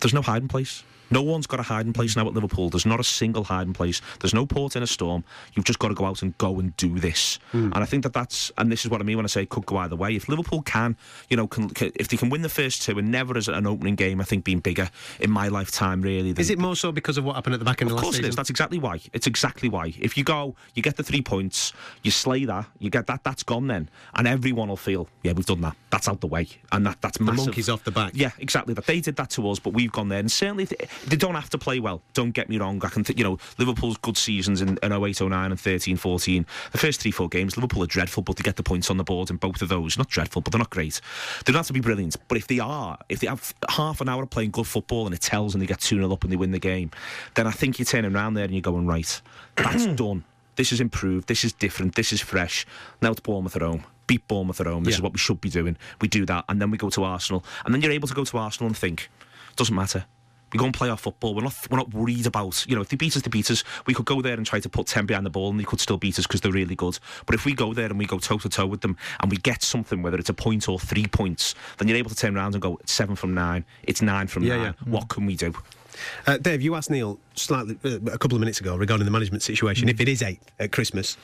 There's no hiding place. No one's got a hiding place now at Liverpool. There's not a single hiding place. There's no port in a storm. You've just got to go out and go and do this. Hmm. And I think that that's, and this is what I mean when I say it could go either way. If Liverpool can, you know, can, can, if they can win the first two and never as an opening game, I think being bigger in my lifetime, really. than- Is it more so because of what happened at the back end of, of last course it is. That's exactly why. It's exactly why. If you go, you get the three points, you slay that, you get that, that's gone then. And everyone will feel, yeah, we've done that. That's out the way. And that, that's massive. The monkey's off the back. Yeah, exactly. That they did that to us, but we've gone there. And certainly, if they, don't have to play well. Don't get me wrong. I can, th- you know, Liverpool's good seasons in, in 08, 09 and 13, 14. The first three, four games, Liverpool are dreadful, but they get the points on the board in both of those. Not dreadful, but they're not great. They don't have to be brilliant. But if they are, if they have half an hour of playing good football and it tells and they get 2 0 up and they win the game, then I think you're turning around there and you're going, right, that's done. This is improved. This is different. This is fresh. Now it's Bournemouth at home. Beat Bournemouth at home. This Yeah. is what we should be doing. We do that, and then we go to Arsenal, and then you're able to go to Arsenal and think, doesn't matter. We go and play our football. We're not we're not worried about you know if they beat us, they beat us. We could go there and try to put ten behind the ball, and they could still beat us because they're really good. But if we go there and we go toe to toe with them, and we get something, whether it's a point or three points, then you're able to turn around and go seven from nine, it's nine from Yeah, nine. yeah. What can we do? Uh, Dave, you asked Neil slightly uh, a couple of minutes ago regarding the management situation. If it is eighth at Christmas,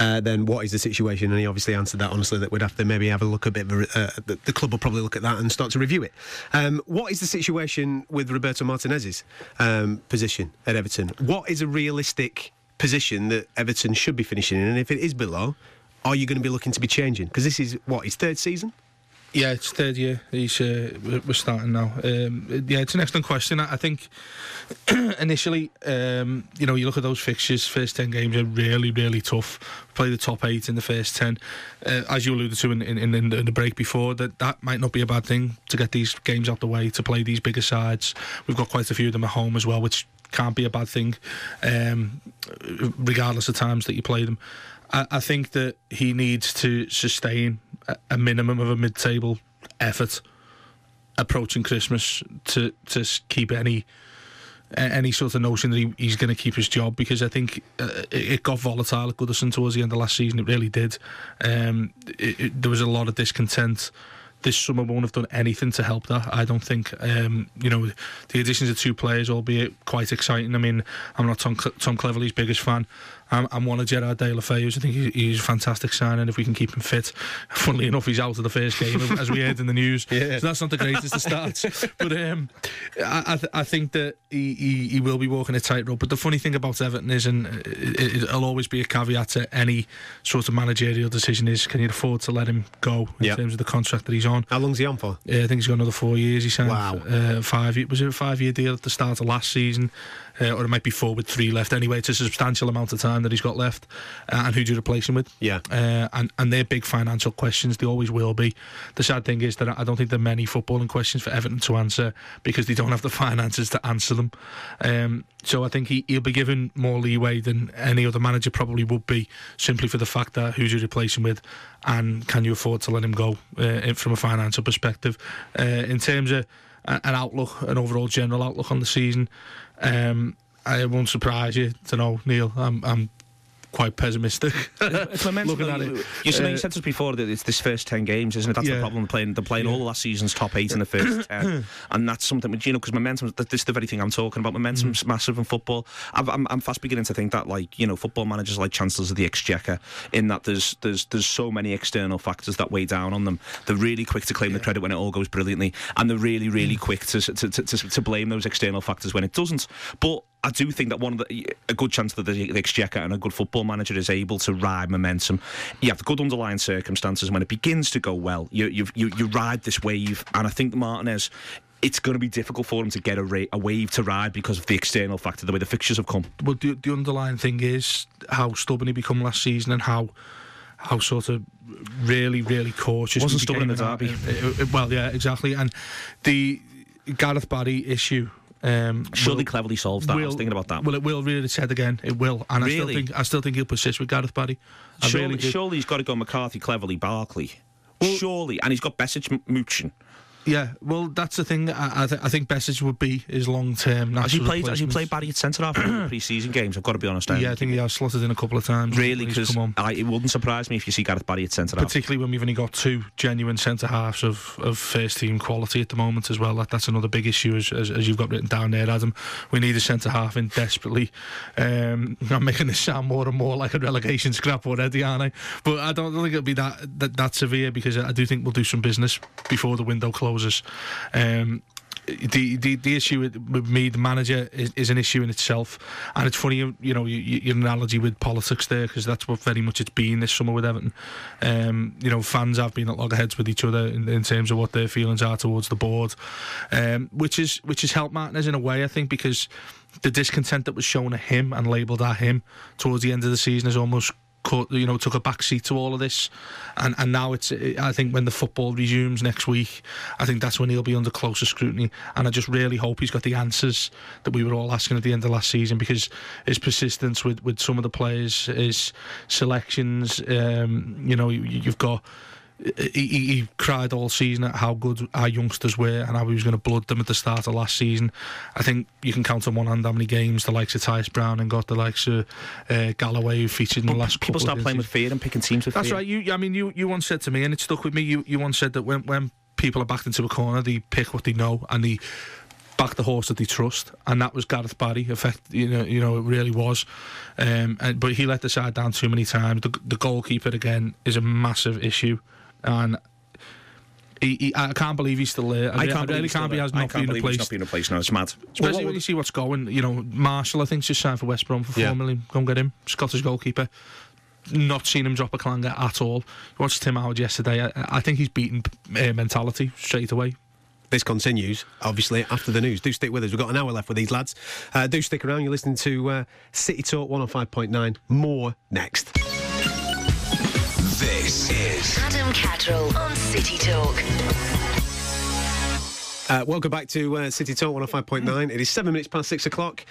uh, then what is the situation? And he obviously answered that honestly that we'd have to maybe have a look a bit. Of, a- uh, the, the club will probably look at that and start to review it. Um, what is the situation with Roberto Martinez's um, position at Everton? What is a realistic position that Everton should be finishing in? And if it is below, are you going to be looking to be changing? Because this is what his third season. Yeah, it's third year. He's uh, we're- starting now. Um, yeah, it's an excellent question. I I think initially, um, you know, you look at those fixtures. First ten games are really, really tough. Play the top eight in the first ten, uh, as you alluded to in, in, in, in the break before. That that might not be a bad thing to get these games out the way to play these bigger sides. We've got quite a few of them at home as well, which can't be a bad thing, um, regardless of times that you play them. I, I think that he needs to sustain a, minimum of a mid-table effort approaching Christmas to to keep any any sort of notion that he, he's going to keep his job because I think uh, it, got volatile at Goodison towards the end of last season. It really did. Um, it, it, there was a lot of discontent. This summer won't have done anything to help that. I don't think. Um, you know, the additions of two players, albeit quite exciting. I mean, I'm not Tom, Tom Cleverley's biggest fan. I'm, I'm one of Gerard Deulofeu's. I think he, he's a fantastic signing if we can keep him fit. Funnily enough, he's out of the first game, as we heard in the news. Yeah. So that's not the greatest of starts. But um, I, I, th- I think that he, he, he will be walking a tightrope. But the funny thing about Everton is, and it, it, it'll always be a caveat to any sort of managerial decision, is can you afford to let him go in Yep. terms of the contract that he's on? How long's he on for? Yeah, I think he's got another four years. He signed Wow. uh, five. Was it a five-year deal at the start of last season, uh, or it might be four with three left? Anyway, it's a substantial amount of time that he's got left. Uh, and who do you replace him with? Yeah. uh, and and they're big financial questions. They always will be. The sad thing is that I don't think there are many footballing questions for Everton to answer because they don't have the finances to answer them. Um, so I think he, he'll be given more leeway than any other manager probably would be, simply for the fact that who's you replace him with, and can you afford to let him go uh, from a financial perspective. Uh, in terms of an outlook, an overall general outlook on the season, um, I won't surprise you to know, Neil. I'm, I'm quite pessimistic. It's momentum. Looking at it. You, said- Uh, said to us before that it's this first 10 games, isn't it? That's the problem. Playing, they're playing all of last season's top eight in the first 10. And that's something, which, you know, because momentum, this is the very thing I'm talking about. Momentum's Mm. massive in football. I'm, I'm, I'm fast beginning to think that, like, you know, football managers are like chancellors of the exchequer, in that there's there's there's so many external factors that weigh down on them. They're really quick to claim the credit when it all goes brilliantly, and they're really, really Mm. quick to, to, to, to, to blame those external factors when it doesn't. But I do think that one of the a good chance that the, the exchequer and a good football manager is able to ride momentum. You have the good underlying circumstances when it begins to go well. You you you, ride this wave, and I think Martinez. It's going to be difficult for him to get a, ra- a wave to ride because of the external factor, the way the fixtures have come. Well, the, the underlying thing is how stubborn he become last season and how how sort of really really cautious. Wasn't stubborn in the became derby. well, yeah, exactly. And the Gareth Barry issue. Um, Surely will- Cleverley solves that. I was thinking about that. Well, it will its head again. It will, and I still think I still think he'll persist with Gareth Barry. I surely, really surely he's got to go McCarthy, Cleverley, Barkley. surely, and he's got Besic m- mooching. Yeah, well, that's the thing. I, I, th- I think Besic would be his long term. Has he played? Has he played Barry at centre half in pre-season games? I've got to be honest. Yeah, I think he has slotted in a couple of times. really because it wouldn't surprise me if you see Gareth Barry at centre half. particularly when we've only got two genuine centre halves of, of first team quality at the moment as well. That, that's another big issue, as, as, as you've got written down there, Adam. We need a centre half in desperately. Um, I'm making this sound more and more like a relegation scrap already, aren't I? But I don't think it'll be that, that that severe because I do think we'll do some business before the window closes. Um, the, the the issue with, me, the manager, is, is an issue in itself, and it's funny, you know, you, you- your analogy with politics there because that's what very much it's been this summer with Everton. Um, you know, fans have been at loggerheads with each other in, in terms of what their feelings are towards the board, um, which is which has helped Martinez in a way, I think, because the discontent that was shown at him and labelled at him towards the end of the season has almost you know, took a back seat to all of this, and and now it's. I think when the football resumes next week, I think that's when he'll be under closer scrutiny, and I just really hope he's got the answers that we were all asking at the end of last season because his persistence with with some of the players, his selections, um, you know, you, you've got. He, he, he cried all season at how good our youngsters were and how he was going to blood them at the start of last season. I think you can count on one hand how many games the likes of Tyias Browning got the likes of uh, Galloway who featured in the last People couple start playing with fear and picking teams with fear. That's fear. right. You, I mean, you, you once said to me, and it stuck with me. You, you once said that when, when people are backed into a corner, they pick what they know and they back the horse that they trust, and that was Gareth Barry. Effect, you know, you know, it really was. Um, and, but he let the side down too many times. The, the goalkeeper again is a massive issue, and. He, he, I can't believe he's still there. I, I can't I believe really he's can't be has not been replaced. not being replaced. No, it's mad. Especially Well, when you see what's going. You know, Marshall, I think, just signed for West Brom for Yeah. four million. Go and get him. Scottish goalkeeper. not seen him drop a clanger at all. Watched Tim Howard yesterday. I, I think he's beaten uh, mentality straight away. This continues, obviously, after the news. Do stick with us. We've got an hour left with these lads. Uh, do stick around. You're listening to uh, City Talk 105.9. More next. This is Adam Catterall on City Talk. Uh, welcome back to uh, City Talk 105.9. It is seven minutes past six o'clock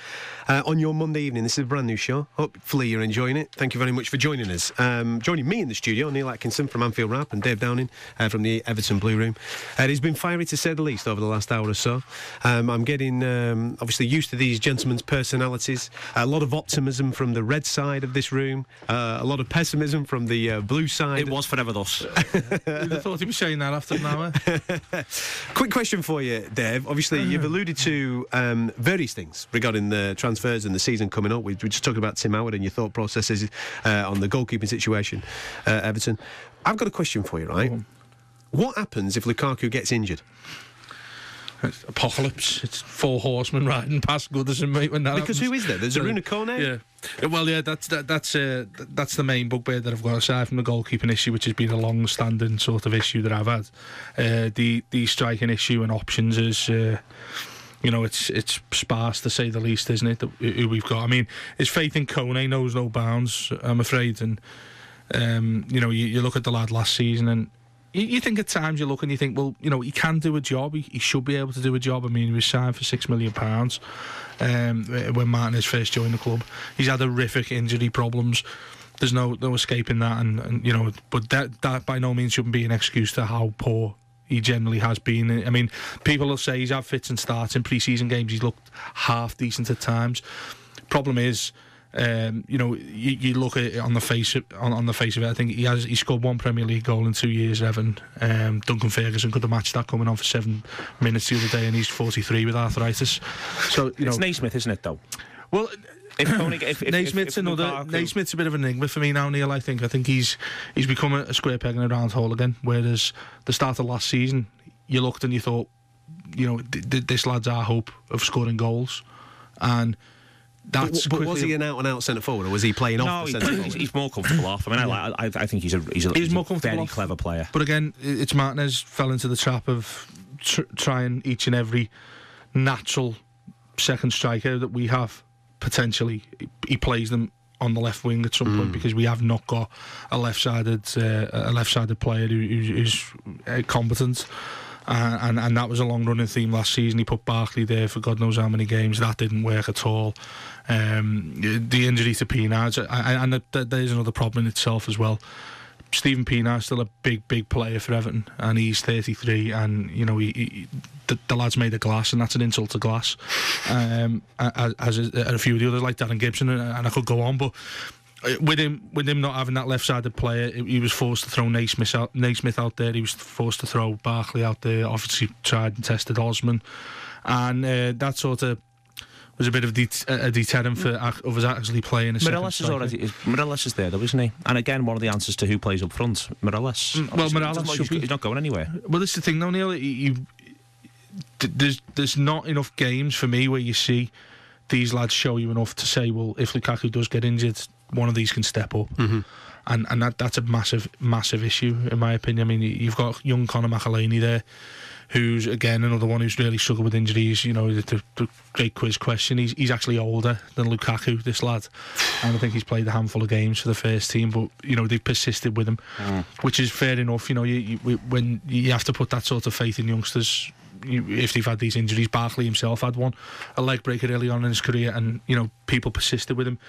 uh, on your Monday evening. This is a brand new show. Hopefully, you're enjoying it. Thank you very much for joining us. Um, joining me in the studio, Neil Atkinson from Anfield Wrap and Dave Downing uh, from the Everton Blue Room. Uh, it has been fiery to say the least over the last hour or so. Um, I'm getting um, obviously used to these gentlemen's personalities. A lot of optimism from the red side of this room, uh, a lot of pessimism from the uh, blue side. It was forever thus. You'd have thought he was saying that after an hour. Quick question for you, Dave. Obviously, you've alluded to um, various things regarding the transfers and the season coming up. We were just talking about Tim Howard and your thought processes uh, on the goalkeeping situation, uh, Everton. I've got a question for you, right? What happens if Lukaku gets injured? It's apocalypse. It's four horsemen riding past Goodison, mate. When that Because happens. who is there? There's Arouna Kone? Yeah. Uh, Well, yeah, that's that, that's uh, that's the main bugbear that I've got aside from the goalkeeping issue, which has been a long-standing sort of issue that I've had. Uh, the the striking issue and options is. Uh, you know, it's it's sparse to say the least, isn't it? Who we've got. I mean, his faith in Kone knows no bounds. I'm afraid, and um, you know, you, you look at the lad last season, and you, you think at times you look and you think, well, you know, he can do a job. He, he should be able to do a job. I mean, he was signed for six million pounds um, when Martinez first joined the club. He's had horrific injury problems. There's no no escaping that, and, and you know, but that that by no means shouldn't be an excuse to how poor he generally has been. I mean, people will say he's had fits and starts in pre-season games. He's looked half decent at times. Problem is, um, you know, you, you look at it on the face of, on, on the face of it. I think he has he scored one Premier League goal in two years. Evan um, Duncan Ferguson could have matched that coming on for seven minutes the other day, and he's 43 with arthritis. So you know, It's Naismith, isn't it, though? well. If Koenig, if, if, Naismith's if, another. Naismith's a bit of an enigma for me now, Neil. I think. I think he's he's become a, a square peg in a round hole again. Whereas the start of last season, you looked and you thought, you know, th- th- this lad's our hope of scoring goals, and that's but was he an out and out centre forward, or was he playing No, off the he- centre he's, he's more comfortable off. I mean, I, like- I, I think he's a he's a, He's he's more a very off. clever player. But again, it's Martinez fell into the trap of tr- trying each and every natural second striker that we have potentially. He- He plays them on the left wing at some point because we have not got a left-sided uh, a left-sided player who, who's, who's uh, competent. Uh, and and that was a long running theme last season. He put Barkley there for God knows how many games. That didn't work at all. Um, the injury to Pienaar, and th- th- there's another problem in itself as well. Steven Pienaar's still a big, big player for Everton, and he's 33, and you know he, he, the, the lad's made of glass, and that's an insult to glass. Um, as, as a, a few of the others like Darren Gibson, and, and I could go on, but uh, with him, with him not having that left-sided player, he he was forced to throw Naismith out, Naismith out there. He was forced to throw Barkley out there. Obviously, tried and tested Osman, and uh, that sort of was a bit of det- a deterrent for ac- others actually playing. A second Mirallas is striker. already is, Mirallas is there though, isn't he? And again, one of the answers to who plays up front, Mirallas. Mm, well, Obviously, Mirallas he's not- should be- he's not going anywhere. Well, this is the thing, though, Neil. You, you, th- there's there's not enough games for me where you see these lads show you enough to say, well, if Lukaku does get injured, one of these can step up, Mm-hmm. and and that that's a massive massive issue in my opinion. I mean, you've got young Conor McAleny there. Who's again another one who's really struggled with injuries? You know, the, the, great quiz question. He's he's actually older than Lukaku, this lad, and I think he's played a handful of games for the first team. But you know, they've persisted with him, mm. which is fair enough. You know, you, you, when you have to put that sort of faith in youngsters, you, if they've had these injuries, Barkley himself had one, a leg breaker early on in his career, and you know, people persisted with him.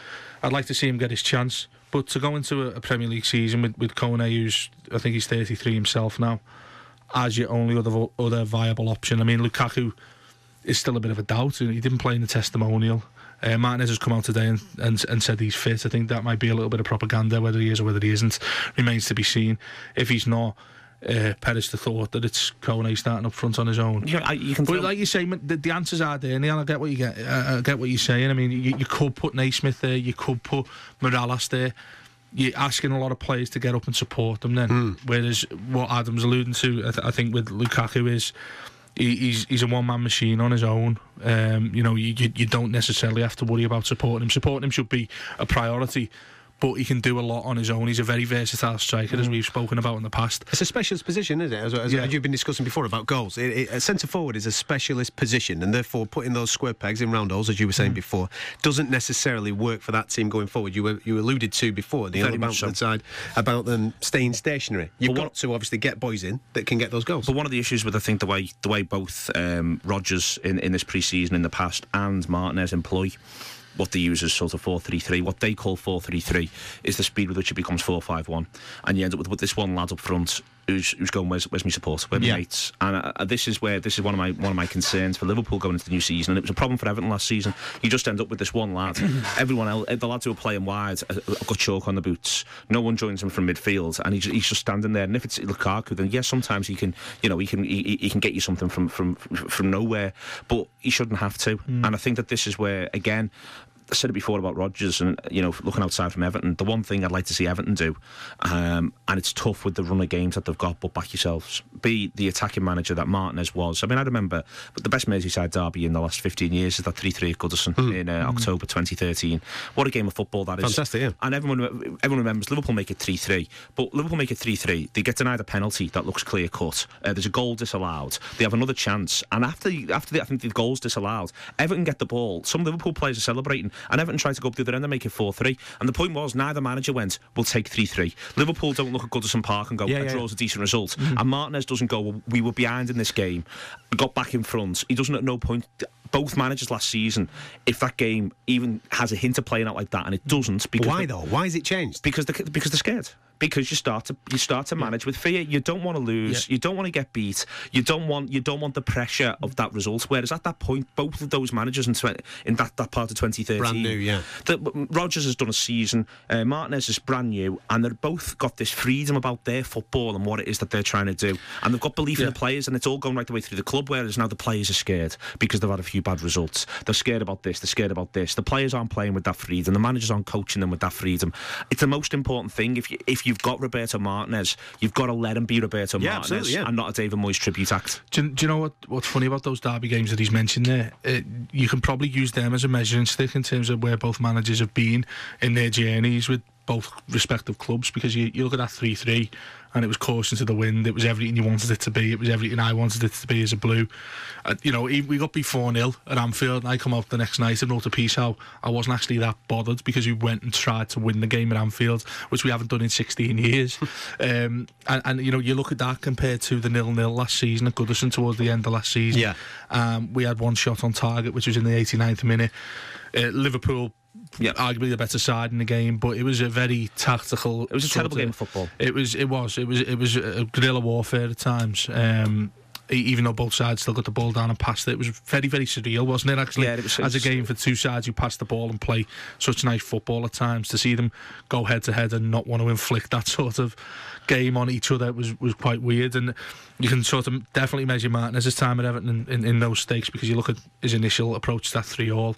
I'd like to see him get his chance, but to go into a, a Premier League season with with Kone, who's I think he's 33 himself now, as your only other other viable option. I mean, Lukaku is still a bit of a doubt. He didn't play in the testimonial. Uh, Martinez has come out today and, and and said he's fit. I think that might be a little bit of propaganda. Whether he is or whether he isn't remains to be seen. If he's not, uh, Perez the thought that it's Kone starting up front on his own. You, you can But like you say, the, the answers are there, Neil. I get what you get. Uh, I get what you're saying. I mean, you, you could put Naismith there. You could put Mirallas there. You're asking a lot of players to get up and support them. Then, whereas what Adam's alluding to, I, th- I think with Lukaku is. he- He's he's a one man machine on his own. Um, you know, you you don't necessarily have to worry about supporting him. Supporting him should be a priority, but he can do a lot on his own. He's a very versatile striker, as we've spoken about in the past. It's a specialist position, isn't it? As, as, Yeah. as you've been discussing before about goals. It, it, a centre forward is a specialist position, and therefore putting those square pegs in round holes, as you were Mm. saying before, doesn't necessarily work for that team going forward. You were, you alluded to before, the about so. side about them staying stationary. You've But got what- to obviously get boys in that can get those goals. But one of the issues with I think the way the way both um, Rodgers in, in this pre-season in the past and Martinez employ what they use as sort of 4-3-3, what they call 4-3-3 is the speed with which it becomes 4-5-1 and you end up with, with this one lad up front who's, who's going where's, where's my support? Where my Yeah. mates? And uh, this is where this is one of my one of my concerns for Liverpool going into the new season. And it was a problem for Everton last season. You just end up with this one lad. Everyone else the lads who are playing wide uh, have got chalk on the boots. No one joins him from midfield. And he's, he's just standing there. And if it's Lukaku then yes sometimes he can you know he can he, he can get you something from from from nowhere. But he shouldn't have to. And I think that this is where again I said it before about Rodgers and you know looking outside from Everton. The one thing I'd like to see Everton do, um, and it's tough with the run of games that they've got, but back yourselves. Be the attacking manager that Martinez was. I mean, I remember but the best Merseyside derby in the last 15 years is that 3-3 at Goodison in uh, October 2013. What a game of football that is! Fantastic, yeah. And everyone everyone remembers Liverpool make it 3-3, but Liverpool make it 3-3. They get denied a penalty that looks clear cut. Uh, there's a goal disallowed. They have another chance, and after after the, I think the goal's disallowed, Everton get the ball. Some Liverpool players are celebrating, and Everton tried to go up the other end and make it 4-3. And the point was, neither manager went, "We'll take 3-3." Liverpool don't look at Goodison Park and go, Yeah, "A yeah. draw's a decent result." Mm-hmm. And Martinez doesn't go, well, "We were behind in this game, got back in front." He doesn't at no point. Both managers last season, if that game even has a hint of playing out like that, and it doesn't, because Why though? Why has it changed? because because they're scared. Because you start to you start to manage with fear. You don't want to lose. Yeah. You don't want to get beat. You don't want you don't want the pressure of that result. Whereas at that point, both of those managers in, tw- in that, that part of 2013, Brand new, yeah. Rodgers has done a season. Uh, Martinez is brand new, and they've both got this freedom about their football and what it is that they're trying to do. And they've got belief in the players, and it's all going right the way through the club. Whereas now the players are scared because they've had a few bad results. They're scared about this. They're scared about this. The players aren't playing with that freedom. The managers aren't coaching them with that freedom. It's the most important thing. If you if you've got Roberto Martinez, you've got to let him be Roberto Yeah, Martinez yeah. and not a David Moyes tribute act. Do you, do you know what, what's funny about those derby games that he's mentioned there? Uh you can probably use them as a measuring stick in terms of where both managers have been in their journeys with both respective clubs because you, you look at that 3 3 and it was caution to the wind. It was everything you wanted it to be. It was everything I wanted it to be as a blue. Uh, you know, we got beat 4 0 at Anfield and I come out the next night and wrote a piece how I wasn't actually that bothered because we went and tried to win the game at Anfield, which we haven't done in 16 years. um, and, and, you know, you look at that compared to the nil nil last season at Goodison towards the end of last season. Yeah. Um, we had one shot on target, which was in the 89th minute. Uh, Liverpool, Yeah. arguably the better side in the game, but it was a very tactical. It was a terrible game of football. It was. It was. It was. It was a guerrilla warfare at times. Um, even though both sides still got the ball down and passed it, it was very, very surreal, wasn't it? Actually, Yeah, it was- as a game for two sides who pass the ball and play such nice football at times, to see them go head to head and not want to inflict that sort of game on each other was was quite weird. And you can sort of definitely measure Martinez's time at Everton in, in, in those stakes because you look at his initial approach to that three all.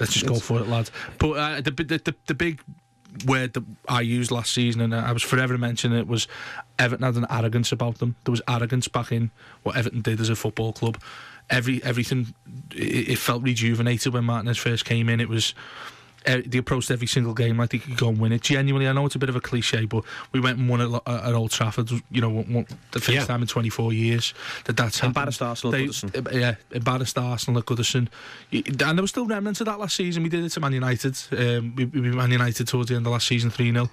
Let's just go for it, lads. But uh, the, the the the big word that I used last season, and I was forever mentioning it, was Everton had an arrogance about them. There was arrogance back in what Everton did as a football club. Every everything it, it felt rejuvenated when Martinez first came in. It was. Uh, they approached every single game like they could go and win it. Genuinely, I know it's a bit of a cliche, but we went and won at, at Old Trafford. You know, one- the first Yeah. time in 24 years that that's happened. Embarrassed Arsenal at They- Goodison. Yeah, embarrassed Arsenal at Goodison. And there was still remnants of that last season. We did it to Man United. Um, we, we beat Man United towards the end of last season 3 0.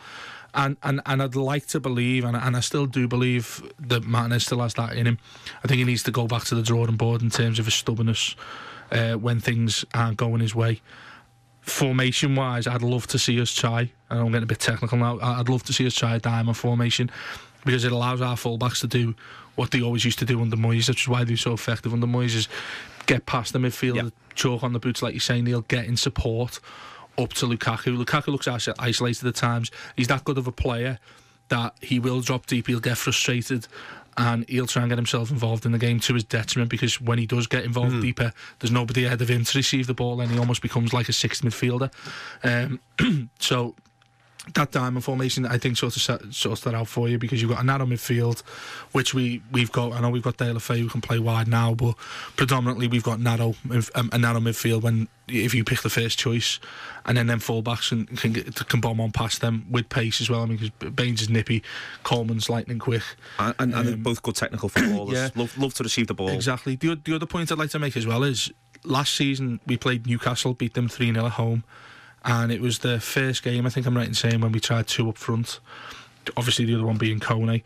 And, and and I'd like to believe, and, and I still do believe that Martinez still has that in him. I think he needs to go back to the drawing board in terms of his stubbornness uh, when things aren't going his way. Formation wise, I'd love to see us try. and I'm getting a bit technical now. I- I'd love to see us try a diamond formation because it allows our fullbacks to do what they always used to do under Moyes, which is why they're so effective under Moyes. Is get past the midfield, Yeah. chalk on the boots, like you're saying. They'll get in support up to Lukaku. Lukaku looks isolated at times. He's that good of a player that he will drop deep. He'll get frustrated. And he'll try and get himself involved in the game to his detriment because when he does get involved deeper, there's nobody ahead of him to receive the ball, and he almost becomes like a sixth midfielder. Um, so that diamond formation, I think, sort of set, sorts that out for you because you've got a narrow midfield, which we we've got. I know we've got Deulofeu who can play wide now, but predominantly we've got narrow um, a narrow midfield. When if you pick the first choice, and then them fullbacks can can, can bomb on past them with pace as well. I mean, because Baines is nippy, Coleman's lightning quick. And, and, and they're Um, both good technical footballers. yeah. love, love to receive the ball. Exactly. The, the other point I'd like to make as well is last season we played Newcastle, beat them 3 0 at home, and it was the first game, I think I'm right in saying, when we tried two up front. Obviously, the other one being Kone.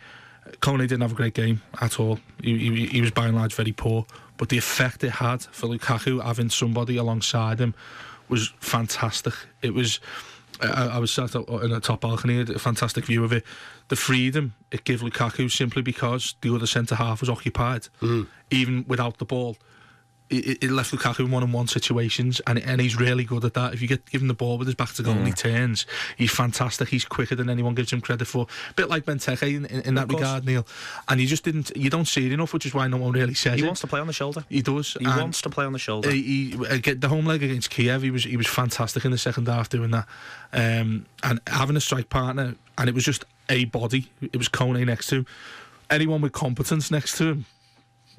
Kone didn't have a great game at all. He, he, he was by and large very poor, but the effect it had for Lukaku having somebody alongside him was fantastic. It was. I, I was sat up in a top balcony, had a fantastic view of it. The freedom it gave Lukaku simply because the other centre half was occupied, mm. even without the ball. It, it left Lukaku in one-on-one situations, and and he's really good at that. If you get give him the ball with his back to goal and he turns, he's fantastic. He's quicker than anyone gives him credit for. A bit like Benteke in, in, in that regard, Neil. And you just didn't, you don't see it enough, which is why no one really says He it. wants to play on the shoulder. He does. He wants to play on the shoulder. he, he again, the home leg against Kiev, he was he was fantastic in the second half doing that, um, and having a strike partner, and it was just a body. It was Kone next to him. Anyone with competence next to him,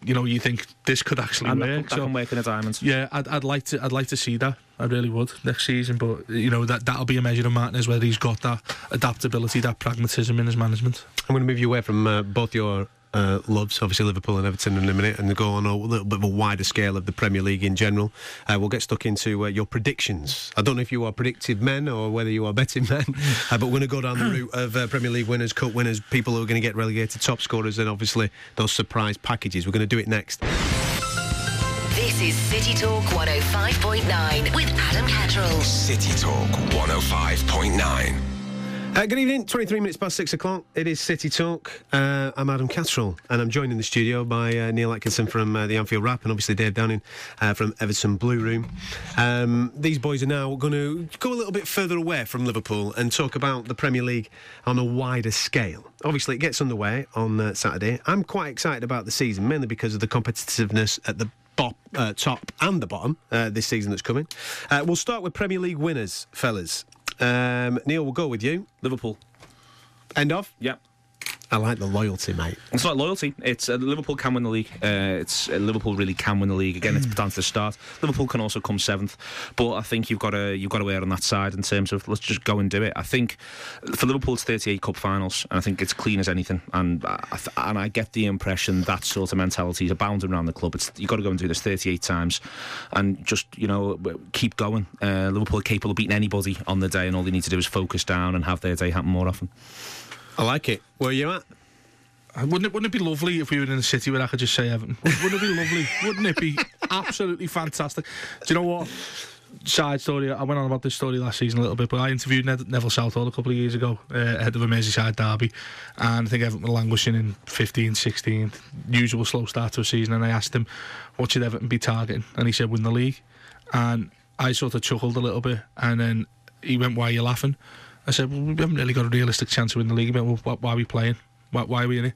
you know, you think this could actually and that, work. that So, can work in the diamonds. yeah, I'd, I'd like to I'd like to see that. I really would next season, but you know that that'll be a measure of Martinez whether he's got that adaptability, that pragmatism in his management. I'm going to move you away from uh, both your uh, loves, obviously Liverpool and Everton in a minute, and go on a little bit of a wider scale of the Premier League in general. Uh, we'll get stuck into uh, your predictions. I don't know if you are predictive men or whether you are betting men, uh, but we're going to go down the route of uh, Premier League winners, cup winners, people who are going to get relegated, top scorers, and obviously those surprise packages. We're going to do it next. This is City Talk 105.9 with Adam Catterall. City Talk 105.9. Uh, good evening, 23 minutes past six o'clock. It is City Talk. Uh, I'm Adam Catterall, and I'm joined in the studio by uh, Neil Atkinson from uh, the Anfield Wrap and obviously Dave Downing uh, from Everton Blue Room. Um, these boys are now going to go a little bit further away from Liverpool and talk about the Premier League on a wider scale. Obviously, it gets underway on uh, Saturday. I'm quite excited about the season, mainly because of the competitiveness at the bop, uh, top and the bottom uh, this season that's coming. Uh, we'll start with Premier League winners, fellas. Um, Neil, we'll go with you. Liverpool. End of. Yeah. I like the loyalty, mate. It's not loyalty. It's uh, Liverpool can win the league. Uh, it's uh, Liverpool really can win the league. Again, it's down to the start. Liverpool can also come seventh, but I think you've got to you've got to err on that side in terms of let's just go and do it. I think for Liverpool it's 38 cup finals, and I think it's clean as anything. And I, and I get the impression that sort of mentality is abounding around the club. It's you've got to go and do this 38 times, and just you know keep going. Uh, Liverpool are capable of beating anybody on the day, and all they need to do is focus down and have their day happen more often. I like it. Where are you at? Uh, Wouldn't it, wouldn't it be lovely if we were in a city where I could just say Everton? Wouldn't it be lovely? Wouldn't it be absolutely fantastic? Do you know what? Side story. I went on about this story last season a little bit, but I interviewed Ned, Neville Southall a couple of years ago, uh, ahead of a Merseyside derby, and I think Everton were languishing in 15, 16, usual slow start to a season. And I asked him, "What should Everton be targeting?" And he said, "Win the league." And I sort of chuckled a little bit, and then he went, "Why are you laughing?" I said, "Well, we haven't really got a realistic chance to win the league." Went, well, why, are we playing? Why, why are we in it?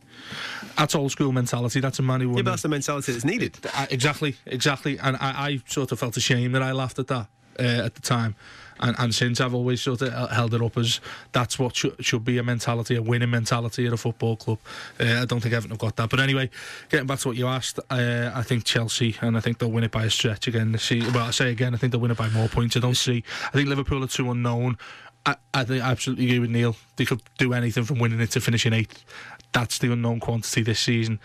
That's old school mentality. That's a man who. Yeah, but the- that's the mentality that's needed. I- exactly, exactly. And I, I sort of felt ashamed that I laughed at that uh, at the time. And, and since I've always sort of held it up as that's what should, should be a mentality, a winning mentality at a football club. Uh, I don't think Everton have got that. But anyway, getting back to what you asked, uh, I think Chelsea, and I think they'll win it by a stretch again this season. Well, I say again, I think they'll win it by more points. I don't see. I think Liverpool are too unknown. I, I absolutely agree with Neil. They could do anything from winning it to finishing eighth. That's the unknown quantity this season.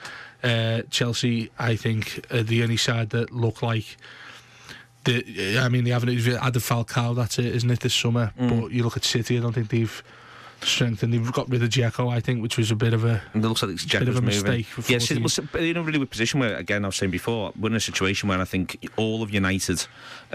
Uh, Chelsea, I think, are the only side that look like. The, I mean, they haven't added Falcao. That's it, isn't it? This summer, but you look at City. I don't think they've strengthened. They've got rid of Dzeko, I think, which was a bit of a. It looks like it's Bit of a mistake Yes, it 14. was in a really good position where, again, I was saying before, we're in a situation where I think all of United,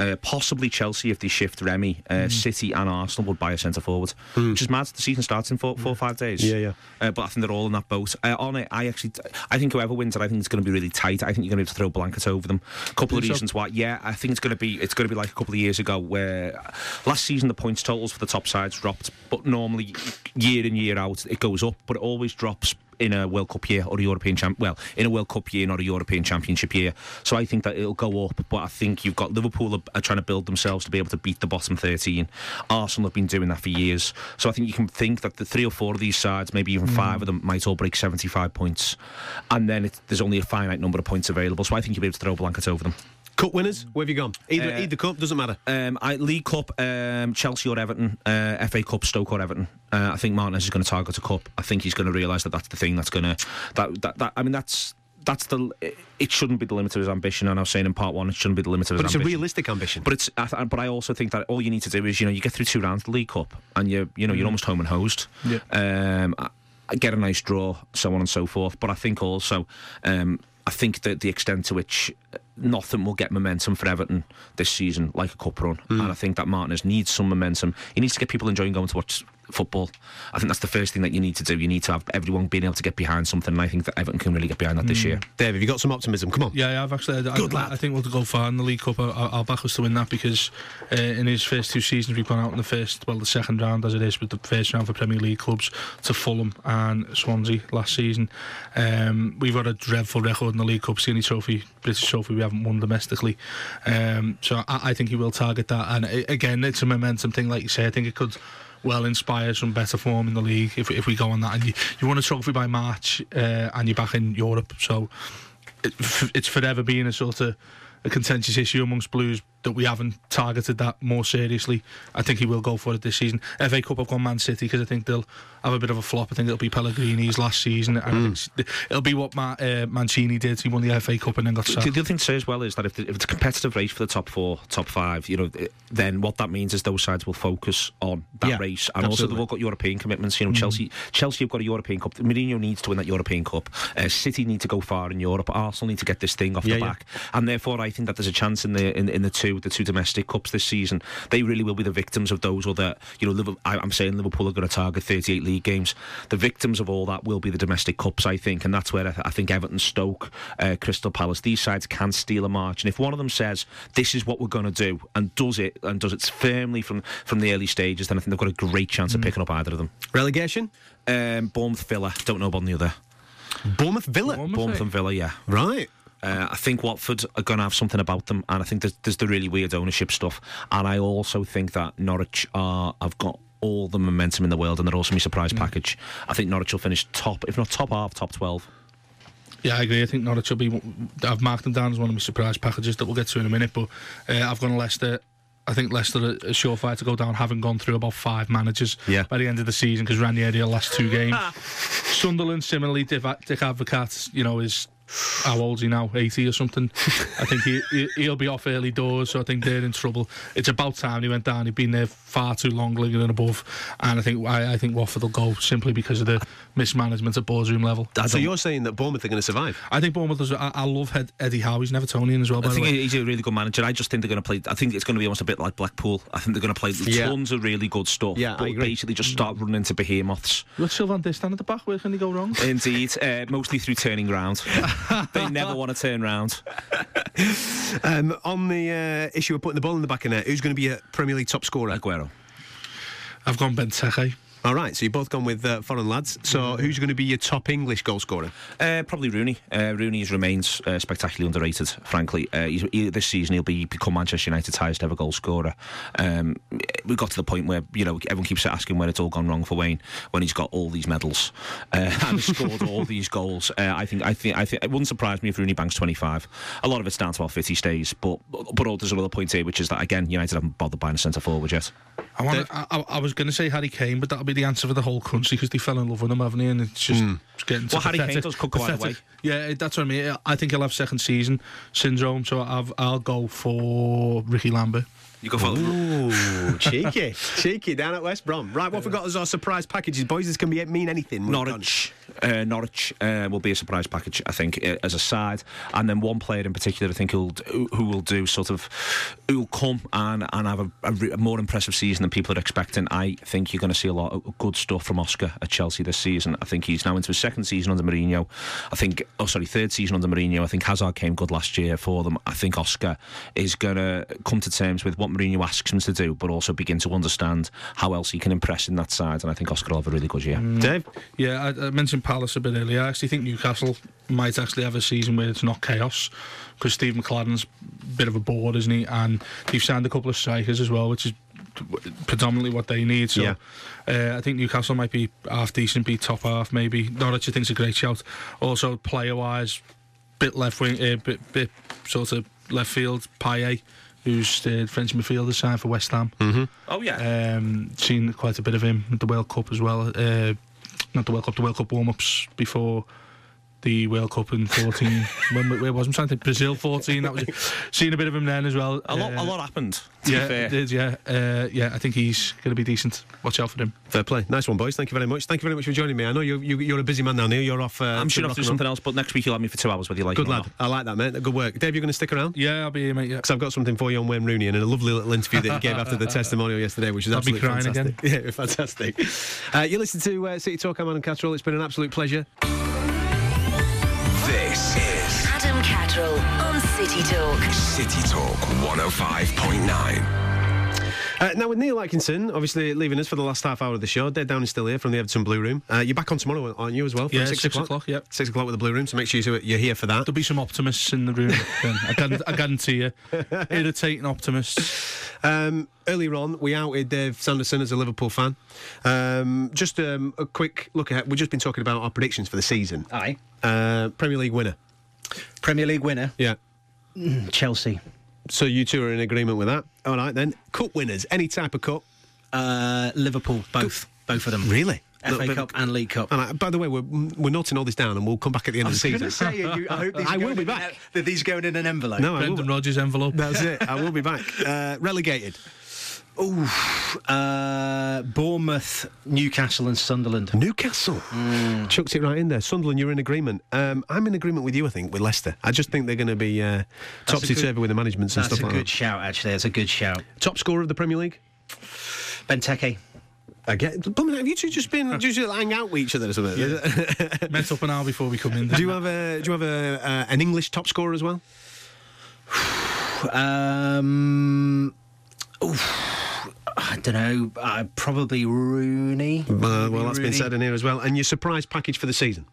uh, possibly Chelsea, if they shift Remy, uh, Mm. City and Arsenal would buy a centre forward, which is mad. The season starts in four, four or five days. Yeah, yeah. Uh, but I think they're all in that boat. Uh, on it, I actually, I think whoever wins it, I think it's going to be really tight. I think you're going to have to throw blankets over them. A couple of Think so? reasons why. Yeah, I think it's going to be, it's going to be like a couple of years ago where last season the points totals for the top sides dropped, but normally year in year out it goes up, but it always drops in a World Cup year or a European champ. Well, in a World Cup year, not a European Championship year. So I think that it'll go up. But I think you've got Liverpool are, are trying to build themselves to be able to beat the bottom 13. Arsenal have been doing that for years. So I think you can think that the three or four of these sides, maybe even five mm. of them, might all break 75 points, and then it, there's only a finite number of points available. So I think you'll be able to throw blankets over them. Cup winners, where have you gone? Either, Uh, either cup, doesn't matter. Um, I, League Cup, um, Chelsea or Everton, uh, FA Cup, Stoke or Everton. Uh, I think Martinez is going to target a cup. I think he's going to realise that that's the thing that's going to that, that that. I mean, that's that's the. It shouldn't be the limit of his ambition. And I was saying in part one, it shouldn't be the limit of his But it's a realistic ambition. But it's, I but I also think that all you need to do is, you know, you get through two rounds of the League Cup, and you, you know, you're almost home and hosed. Yeah. Um, get a nice draw, so on and so forth. But I think also, um, I think that the extent to which nothing will get momentum for Everton this season, like a cup run, hmm. and I think that Martinez needs some momentum. He needs to get people enjoying going to watch football. I think that's the first thing that you need to do. You need to have everyone being able to get behind something, and I think that Everton can really get behind that this year. Dave, have you got some optimism? Come on. Yeah, yeah, I've actually. I, Good I, lad. I think we'll go far in the League Cup. I, I- I'll back us to win that because uh, in his first two seasons, we've gone out in the first, well, the second round as it is with the first round for Premier League clubs to Fulham and Swansea last season. Um, we've got a dreadful record in the League Cup. It's the only trophy, British trophy, we haven't won domestically. Um, so I, I think he will target that. And uh, again, it's a momentum thing, like you say. I think it could. Well, inspired some better form in the league if, if we go on that. And you, you won a trophy by March, uh, and you're back in Europe. So it, it's forever been a sort of a contentious issue amongst Blues that we haven't targeted that more seriously. I think he will go for it this season. FA Cup, I've gone Man City because I think they'll have a bit of a flop. I think it'll be Pellegrini's last season, think it'll be what Ma- uh, Mancini did. He won the FA Cup and then got sacked. the other thing to say as well is that if, the, if it's a competitive race for the top four, top five, you know, then what that means is those sides will focus on that Yeah, race, and also they've all got European commitments. You know, Chelsea, Chelsea have got a European Cup. Mourinho needs to win that European Cup. Uh, City need to go far in Europe. Arsenal need to get this thing off Yeah, the yeah. back, and therefore I think that there's a chance in the in, in the two the two domestic cups this season. They really will be the victims of those, or that you know, Liverpool, I, I'm saying Liverpool are going to target 38 league games. The victims of all that will be the domestic cups, I think, and that's where I, th- I think Everton, Stoke, uh, Crystal Palace, these sides can steal a march. And if one of them says this is what we're going to do and does it and does it firmly from from the early stages, then I think they've got a great chance of picking up either of them. Relegation? Um, Bournemouth, Villa, don't know about the other. Bournemouth Villa. Bournemouth, Bournemouth eh? and Villa, yeah. Right. Uh, I think Watford are going to have something about them, and I think there's, there's the really weird ownership stuff. And I also think that Norwich are have got all the momentum in the world, and they're also my surprise package. I think Norwich will finish top, if not top half, top twelve. Yeah, I agree. I think Norwich will be. I've marked them down as one of my surprise packages that we'll get to in a minute. But uh, I've gone to Leicester. I think Leicester are a surefire to go down, having gone through about five managers Yeah. by the end of the season because Ranieri will last two games. Sunderland, similarly, Dick, Dick Advocaat, you know, is how old's he now? 80 or something. I think he, he, he'll be off early doors, so I think they're in trouble. It's about time he went down. He'd been there far too long, Liga and above. And I think I, I think Watford will go simply because of the mismanagement at boardroom level. So you're saying that Bournemouth are going to survive? I think Bournemouth is. I, I love Ed, Eddie Howe. He's an Evertonian as well. By I the think way. he's a really good manager. I just think they're going to play. I think it's going to be almost a bit like Blackpool. I think they're going to play Yeah. tons of really good stuff. Yeah, I but agree. basically just start running into behemoths. What's Sylvain Distin at the back? Where can he go wrong? Indeed, uh, mostly through turning round. they never want to turn round. Um, on the uh, issue of putting the ball in the back of net, who's going to be a Premier League top scorer? Aguero. I've gone Benteke. All right, so you've both gone with uh, foreign lads. So who's going to be your top English goal scorer? Uh, probably Rooney. Uh, Rooney remains uh, spectacularly underrated. Frankly, uh, he's, he, this season he'll be become Manchester United's highest ever goal scorer. Um, we got to the point where you know everyone keeps asking when it's all gone wrong for Wayne when he's got all these medals uh, and scored all these goals. Uh, I think I think I think it wouldn't surprise me if Rooney banks 25. A lot of it's down to how fit he stays, but but oh, there's another point here, which is that again United haven't bothered buying a centre forward yet. I, want, I, I, I was going to say Harry Kane, but that'll be the answer for the whole country because they fell in love with him, haven't they? And it's just hmm. it's getting to Well, Harry Kane pathetic- does could go either pathetic. Yeah, that's what I mean. I think he'll have second season syndrome, so I've, I'll go for Ricky Lambert. You go for Ooh, cheeky, cheeky down at West Brom. Right, what we got as our surprise packages, boys? This can be mean anything. We've Norwich. Uh, Norwich uh, will be a surprise package, I think, uh, as a side, and then one player in particular, I think, who'll, who will do sort of, who'll come and, and have a, a, re- a more impressive season than people are expecting. I think you're going to see a lot of good stuff from Oscar at Chelsea this season. I think he's now into his second season under Mourinho. I think, oh sorry, third season under Mourinho. I think Hazard came good last year for them. I think Oscar is going to come to terms with what what Mourinho asks him to do, but also begin to understand how else he can impress in that side. And I think Oscar will have a really good year. Dave? Yeah, I, I mentioned Palace a bit earlier. I actually think Newcastle might actually have a season where it's not chaos because Steve McClaren's a bit of a board, isn't he? And they've signed a couple of strikers as well, which is predominantly what they need. So Yeah. uh, I think Newcastle might be half decent, be top half maybe. Norwich I think's a great shout. Also player wise, bit left wing, uh, bit bit sort of left field. Payet, who's the French midfielder, signed for West Ham. Oh yeah. Um, seen quite a bit of him at the World Cup as well. Uh, not the World Cup, the World Cup warm ups before the World Cup in 14. when, where was I'm trying to think Brazil 14. That was seeing a bit of him then as well. a lot, Uh, a lot happened. To Yeah, be fair. it did. Yeah, uh, yeah. I think he's going to be decent. Watch out for him. Fair play. Nice one, boys. Thank you very much. Thank you very much for joining me. I know you're, you, you're a busy man now, Neil. You're off. Uh, I'm sure I'll rock do something roll. else, but next week you'll have me for two hours, whether you like Good it or lad. not. I like that, mate. Good work. Dave, you're going to stick around? Yeah, I'll be here, mate. Yeah. Because I've got something for you on Wayne Rooney and a lovely little interview that he gave after the testimonial yesterday, which was I'll be absolutely crying fantastic. Yeah, fantastic. Uh, you listen to uh, City Talk. I'm Adam Catterall. It's been an absolute pleasure. City Talk. City Talk 105.9. Uh, now, with Neil Atkinson, obviously leaving us for the last half hour of the show, Dave Downing's still here from the Everton Blue Room. Uh, you're back on tomorrow, aren't you, as well? Yeah, six o'clock, yep. Six o'clock with the Blue Room, so make sure you're here for that. There'll be some optimists in the room. then. I, guarantee, I guarantee you, irritating optimists. Um, earlier on, we outed Dave Sanderson as a Liverpool fan. Um, just um, a quick look ahead. We've just been talking about our predictions for the season. Aye. Uh, Premier League winner. Premier League winner, Yeah. Chelsea. So you two are in agreement with that. All right, then. Cup winners, any type of cup. Uh, Liverpool, both. Both of them. Really? FA Little bit- Cup and League Cup. And I, by the way, we're, we're noting all this down, and we'll come back at the end of the season. say, you, I hope these I will going be in back. an- that these going in an envelope. No, I will. Brendan Rodgers envelope. That's it. I will be back. Uh, relegated. Uh, Bournemouth, Newcastle, and Sunderland. Newcastle. Chucked it right in there. Sunderland, you're in agreement. Um, I'm in agreement with you, I think, with Leicester. I just think they're going to be uh, That's a topsy turvy with the management and That's a good shout, actually. That's a good shout. Top scorer of the Premier League? Benteke. Again, Blimey, have you two just been just hang out with each other or something? Met up an hour before we come in. do you have a do you have a uh, an English top scorer as well? Um, oof, I don't know. Uh, probably Rooney. Uh, well, that's been said in here as well. And your surprise package for the season?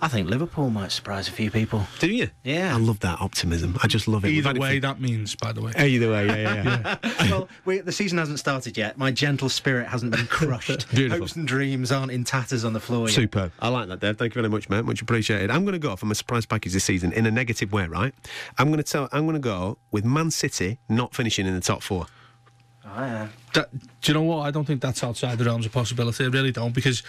I think Liverpool might surprise a few people. Do you? Yeah. I love that optimism. I just love it. Either had it way, for- that means, by the way. Either way, yeah, yeah, yeah. well, we, the season hasn't started yet. My gentle spirit hasn't been crushed. Beautiful. Hopes and dreams aren't in tatters on the floor yet. Superb. I like that, Dave. Thank you very much, mate. Much appreciated. I'm going to go for my surprise package this season in a negative way, right? I'm going to tell. I'm going to go with Man City not finishing in the top four. Oh, yeah. That, do you know what? I don't think that's outside the realms of possibility. I really don't because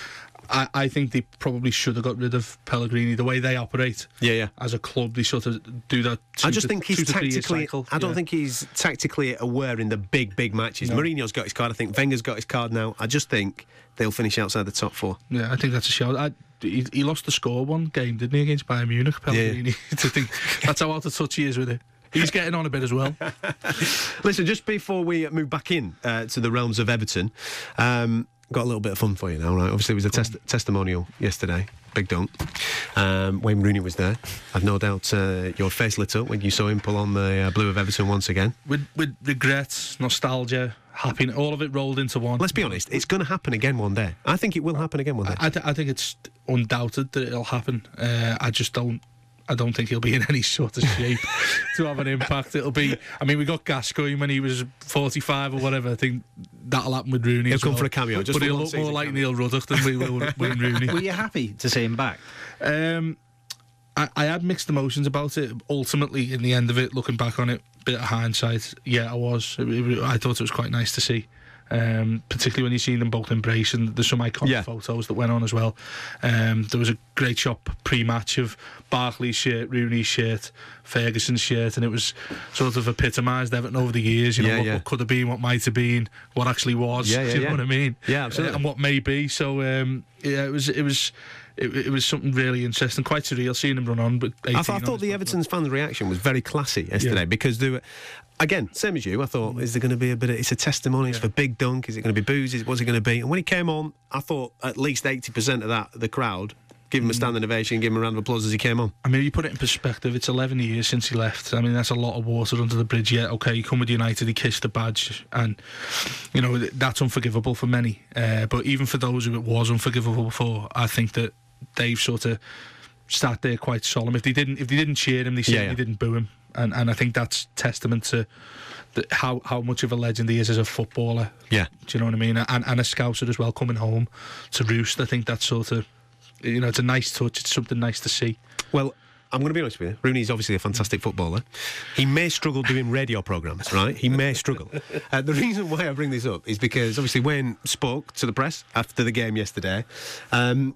I, I think they probably should have got rid of Pellegrini. The way they operate Yeah, yeah. as a club, they sort of do that. I just to- think he's two to three-year tactically. I don't Yeah. think he's tactically aware in the big, big matches. Mourinho's got his card. I think Wenger's got his card now. I just think they'll finish outside the top four. Yeah, I think that's a shout. I, he, he lost the score one game, didn't he, against Bayern Munich? Pellegrini. to think that's how out of touch he is with it. He's getting on a bit as well. Listen, just before we move back in uh, to the realms of Everton, um, got a little bit of fun for you now, right? Obviously, it was a test- testimonial yesterday. Big dunk. Um, Wayne Rooney was there. I've no doubt uh, your face lit up when you saw him pull on the uh, blue of Everton once again. with with regrets, nostalgia, happiness, all of it rolled into one. Let's be honest, it's going to happen again one day. I think it will happen again one day. I, th- I think it's undoubted that it'll happen. Uh, I just don't. I don't think he'll be in any sort of shape to have an impact. It'll be. I mean, we got Gascoigne when he was forty-five or whatever. I think that'll happen with Rooney. He'll as come well. for a cameo, just but he'll look more like cameo. Neil Ruddock than we will Wayne Rooney. Were you happy to see him back? Um, I, I had mixed emotions about it. Ultimately, in the end of it, looking back on it, bit of hindsight, yeah, I was. It- it- I thought it was quite nice to see. Um, particularly when you see them both embrace, and there's some iconic Yeah. photos that went on as well. Um, there was a great shot pre-match of Barkley's shirt, Rooney's shirt, Ferguson's shirt, and it was sort of epitomised Everton over the years. You know Yeah, what, yeah. what could have been, what might have been, what actually was. Yeah, yeah, do you know what I mean? Yeah, absolutely. Uh, and what may be. So um, yeah, it was it was it, it was something really interesting, quite surreal seeing him run on. But I, thought, I thought the Everton's fans' reaction was very classy yesterday Yeah. because they were, again, same as you. I thought, is there going to be a bit of, it's a testimony, it's for Big Dunk, is it going to be booze, is, what's it going to be? And when he came on, I thought at least 80% of that, the crowd, give him a standing ovation, give him a round of applause as he came on. I mean, you put it in perspective. It's 11 years since he left. I mean, that's a lot of water under the bridge. Yeah, okay, he come with United, he kissed the badge, and you know that's unforgivable for many. Uh, but even for those who it was unforgivable for, I think that they've sort of sat there quite solemn. If they didn't, if they didn't cheer him, they certainly yeah. didn't boo him, and and I think that's testament to the, how how much of a legend he is as a footballer. Yeah. Do you know what I mean? And and a scouser as well, coming home to roost. I think that's sort of. You know, it's a nice touch. It's something nice to see. Well, I'm going to be honest with you. Rooney's obviously a fantastic footballer. He may struggle doing radio programmes, right? He may struggle. Uh, the reason why I bring this up is because obviously Wayne spoke to the press after the game yesterday. Um,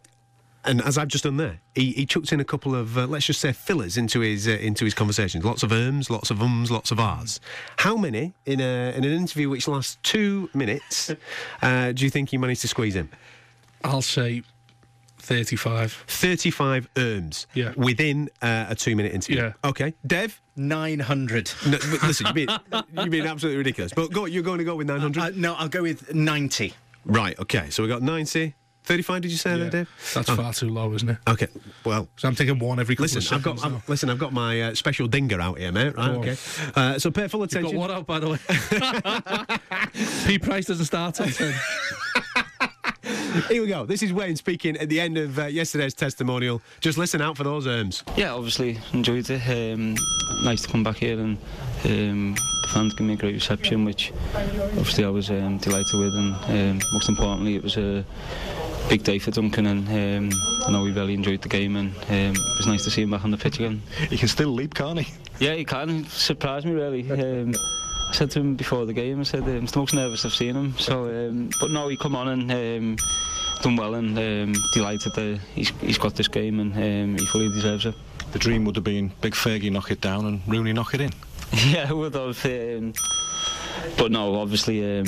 and as I've just done there, he, he chucked in a couple of, uh, let's just say, fillers into his uh, into his conversations. Lots of erms, lots of ums, lots of ahs. How many in a in an interview which lasts two minutes uh, do you think he managed to squeeze in? I'll say 35. 35 erms Yeah. within uh, a two minute interview. Yeah. Okay. Dev? 900. No, listen, you've been, you're being absolutely ridiculous. But go, you're going to go with 900? Uh, no, I'll go with 90. right, okay. So we've got 90. 35, did you say Yeah. there, Dave? That's Oh, far too low, isn't it? Okay. Well, So I'm taking one every couple listen, of I've got. I've, listen, I've got my uh, special dinger out here, mate. Right, Go on. okay. Uh, so pay full You've got attention. one out, by the way. P Price doesn't start till 10. Here we go. This is Wayne speaking at the end of uh, yesterday's testimonial. Just listen out for those erms. Yeah, obviously enjoyed it. Um, nice to come back here and um, the fans gave me a great reception, which obviously I was um, delighted with. And um, most importantly, it was a big day for Duncan, and um, I know we really enjoyed the game, and um, it was nice to see him back on the pitch again. He can still leap, can't he? Yeah, he can. Surprised me really. Um, I said to him before the game, I said um, it's the most nervous I've seen him. So, um, but no, he come on and um, done well, and um, delighted that he's, he's got this game, and he fully deserves it. The dream would have been Big Fergie knock it down and Rooney knock it in. Yeah, I would have. But no, obviously,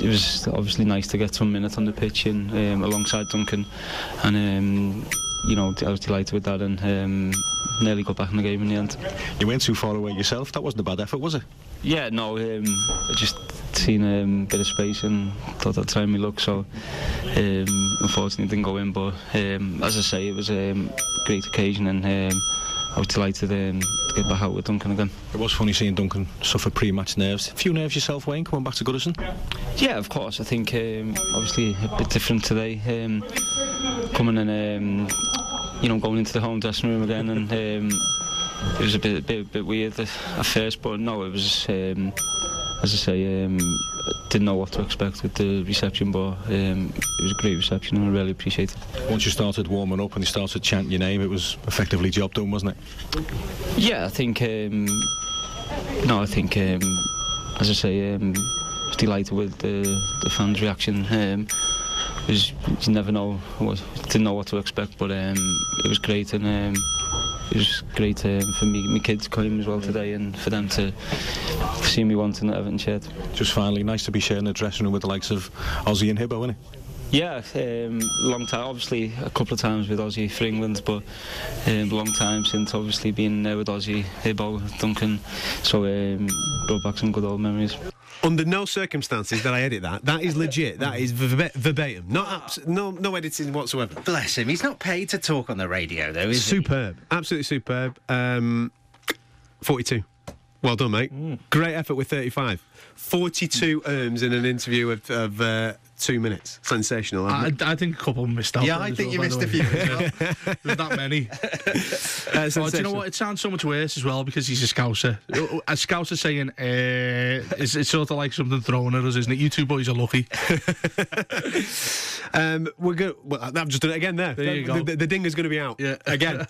it was obviously nice to get some minutes on the pitch and um, alongside Duncan, and um, you know I was delighted with that, and um, nearly got back in the game in the end. You went too far away yourself. That wasn't a bad effort, was it? Yeah, no, um, I just seen a um, bit of space and thought I'd try my luck. So um, unfortunately, didn't go in. But as I say, it was a great occasion, and I was delighted um, to get back out with Duncan again. It was funny seeing Duncan suffer pre-match nerves. A few nerves yourself, Wayne, coming back to Goodison. Yeah, of course. I think um, obviously a bit different today. Um, coming and um, you know going into the home dressing room again, and um, it was a bit, bit, bit weird at first, but no, it was. Um, as I say, um, didn't know what to expect with the reception, but um, it was a great reception, and I really appreciate it. Once you started warming up and you started chanting your name, it was effectively job done, wasn't it? Yeah, I think. Um, no, I think. Um, as I say, um, I was delighted with the, the fans' reaction. Um, was, you never know, what, didn't know what to expect, but um, it was great, and um, it was great um, for me, my kids came as well today, and for them to see me wanting the Everton shirt. Just finally, nice to be sharing the dressing room with the likes of Ozzy and Hibbo, isn't it? Yeah, um, long time. Obviously, a couple of times with Aussie for England, but um, long time since obviously being there with Aussie, Hibbo, Duncan. So um, brought back some good old memories. Under no circumstances that I edit that. That is legit. That is verba- verbatim. Not abs- no no editing whatsoever. Bless him. He's not paid to talk on the radio, though, is he? Superb. Absolutely superb. Um, 42. Well done, mate. Great effort with 35. 42 erms in an interview of, of uh, two minutes. Sensational. I? I think a couple missed out. Yeah, I think well, you missed a few well. There's that many. Uh, Oh, do you know what? It sounds so much worse as well because he's a scouser. A scouser saying, uh, it's, it's sort of like something thrown at us, isn't it? You two boys are lucky. Um, we're good. Well, I've just done it again there. There you the, go. The, the dinger's going to be out Yeah. again.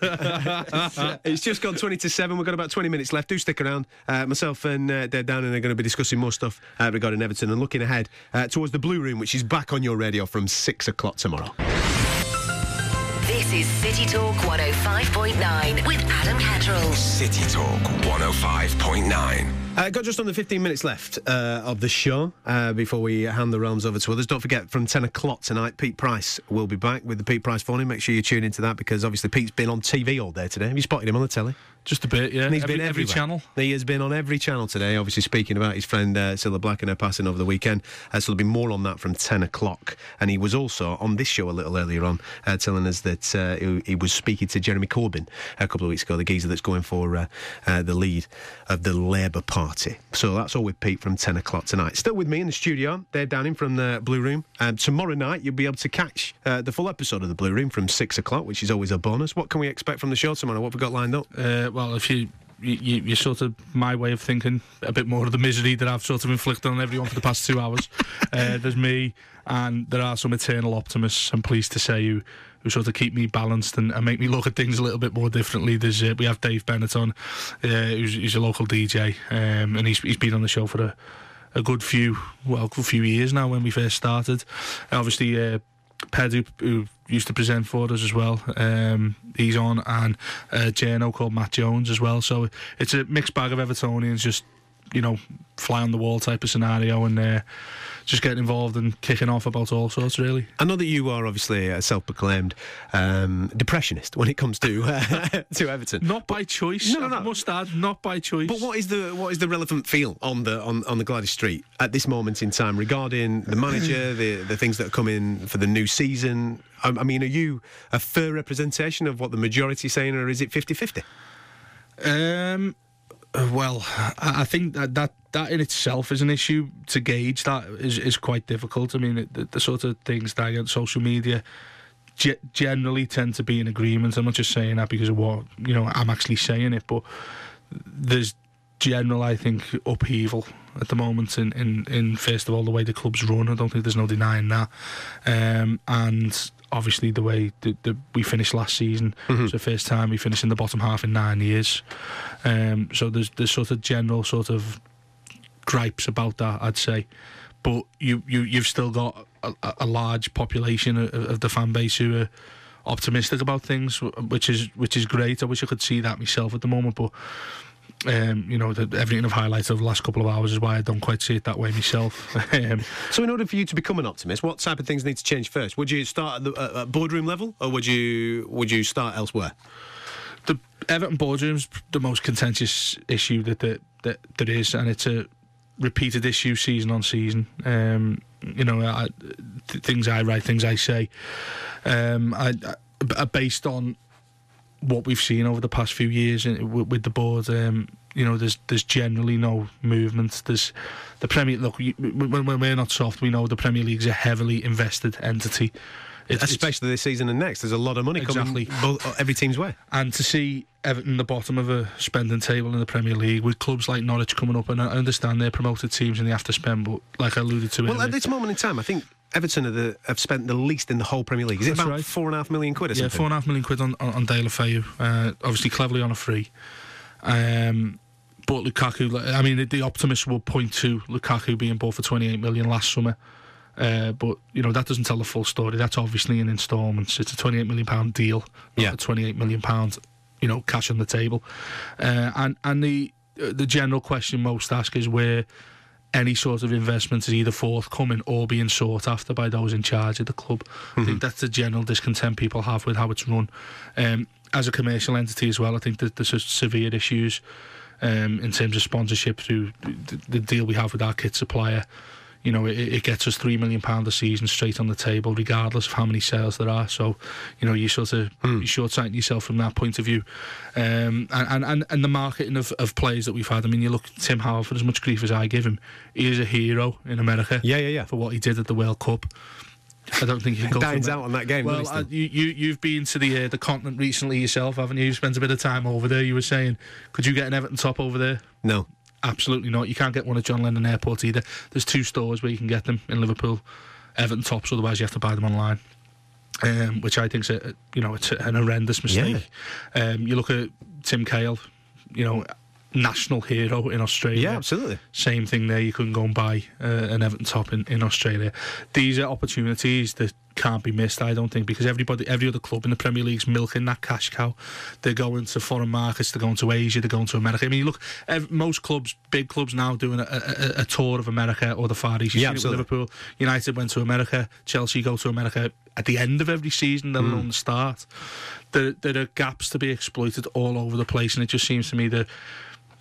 it's just gone 20 to 7. We've got about 20 minutes left. Do stick around. Uh, myself and uh, Dave Down are going to be discussing more stuff uh, regarding Everton and looking ahead uh, towards the Blue Room, which is back on your radio from 6 o'clock tomorrow. This is City Talk 105.9 with Adam Catterall. City Talk 105.9. Uh, got just under 15 minutes left uh, of the show uh, before we hand the realms over to others. Don't forget, from 10 o'clock tonight, Pete Price will be back with the Pete Price phone. Make sure you tune into that because obviously Pete's been on TV all day today. Have you spotted him on the telly? Just a bit, yeah. And he's every, been every channel. He has been on every channel today, obviously speaking about his friend uh, Cilla Black and her passing over the weekend. Uh, so there'll be more on that from 10 o'clock. And he was also on this show a little earlier on, uh, telling us that uh, he, he was speaking to Jeremy Corbyn a couple of weeks ago, the geezer that's going for uh, uh, the lead of the Labour Party. So that's all with Pete from 10 o'clock tonight. Still with me in the studio, Dave Downing from the Blue Room. Um, tomorrow night, you'll be able to catch uh, the full episode of the Blue Room from 6 o'clock, which is always a bonus. What can we expect from the show tomorrow? What have we got lined up? Well, if you, you, you, you're sort of my way of thinking, a bit more of the misery that I've sort of inflicted on everyone for the past two hours. Uh, there's me, and there are some eternal optimists. I'm pleased to say who who sort of keep me balanced and, and make me look at things a little bit more differently. There's uh, we have Dave Bennett on, uh, who's, who's a local DJ, um, and he's he's been on the show for a a good few well, good few years now when we first started. Obviously. Uh, Ped, who, who used to present for us as well, um, he's on, and journo called Matt Jones as well. So it's a mixed bag of Evertonians, just you know, fly on the wall type of scenario, and uh, just getting involved and kicking off about all sorts, really. I know that you are obviously a self-proclaimed um, depressionist when it comes to uh, to Everton. Not by choice. No, no, no. I must add, not by choice. But what is the what is the relevant feel on the on, on the Gwladys Street at this moment in time regarding the manager, the the things that are coming for the new season? I, I mean, are you a fair representation of what the majority is saying, or is it 50-50? Um, well, I I think that, that that in itself is an issue to gauge. That is is quite difficult. I mean, the, the sort of things that I get on social media ge- generally tend to be in agreement. I'm not just saying that because of what you know. I'm actually saying it, but there's general, I think, upheaval at the moment in, in, in first of all the way the club's run. I don't think there's no denying that, um, and obviously the way that, that we finished last season. It's the first time we finished in the bottom half in nine years. Um, so there's there's sort of general sort of gripes about that, I'd say. But you you you've still got a, a- large population of, of the fan base who are optimistic about things, which is which is great. I wish I could see that myself at the moment, but um, you know, the, everything I've highlighted over the last couple of hours is why I don't quite see it that way myself. um, So, in order for you to become an optimist, what type of things need to change first? Would you start at the at boardroom level, or would you would you start elsewhere? the Everton boardroom's the most contentious issue that that, that there is, and it's a repeated issue season on season. Um, you know, I, th- things I write, things I say, um, I, I, based on what we've seen over the past few years in, with, with the board. Um, you know, there's there's generally no movement. There's the Premier. Look, when, when we're not soft, we know the Premier League's a heavily invested entity. Especially this season and next, there's a lot of money Exactly. coming both, every team's way. and to see Everton the bottom of a spending table in the Premier League with clubs like Norwich coming up, and I understand they're promoted teams and they have to spend, but like I alluded to Well, at this moment in time, I think Everton are the, have spent the least in the whole Premier League. Is it That's about right. four and a half million quid or yeah, something? four and a half million quid on on, on Deulofeu, uh, obviously Cleverley on a free. Um, but Lukaku, I mean, the, the optimists will point to Lukaku being bought for 28 million last summer. Uh, but you know that doesn't tell the full story. That's obviously in instalments. It's a 28 million pound deal, not Yeah. a 28 million pound, you know, cash on the table. Uh, and and the uh, the general question most ask is where any sort of investment is either forthcoming or being sought after by those in charge of the club. I think that's the general discontent people have with how it's run. Um, as a commercial entity as well, I think that there's severe issues um, in terms of sponsorship through the, the deal we have with our kit supplier. You know, it, it gets us three million pound a season straight on the table, regardless of how many sales there are. So, you know, you sort of you short-sighting yourself from that point of view. Um, and, and, and the marketing of, of players that we've had. I mean, you look at Tim Howard for as much grief as I give him, he is a hero in America. Yeah, yeah, yeah. For what he did at the World Cup. I don't think you can go Dines out on that game, Well, uh, you, you you've been to the uh, the continent recently yourself, haven't you? You spent a bit of time over there. You were saying, could you get an Everton top over there? No. Absolutely not. You can't get one at John Lennon Airport either. There's two stores where you can get them in Liverpool, Everton tops. Otherwise, you have to buy them online. Um, which I think's a you know it's an horrendous mistake. Um, you look at Tim Cahill, you know, national hero in Australia. Yeah, absolutely. Same thing there. You couldn't go and buy uh, an Everton top in, in Australia. These are opportunities that can't be missed, I don't think, because everybody, every other club in the Premier League's milking that cash cow. They're going to foreign markets, they're going to Asia, they're going to America. I mean, you look, ev- most clubs, big clubs now doing a, a, a tour of America or the Far East. You've Yeah, absolutely. Liverpool. United went to America. Chelsea go to America at the end of every season, let hmm. alone the start. There, there are gaps to be exploited all over the place, and it just seems to me that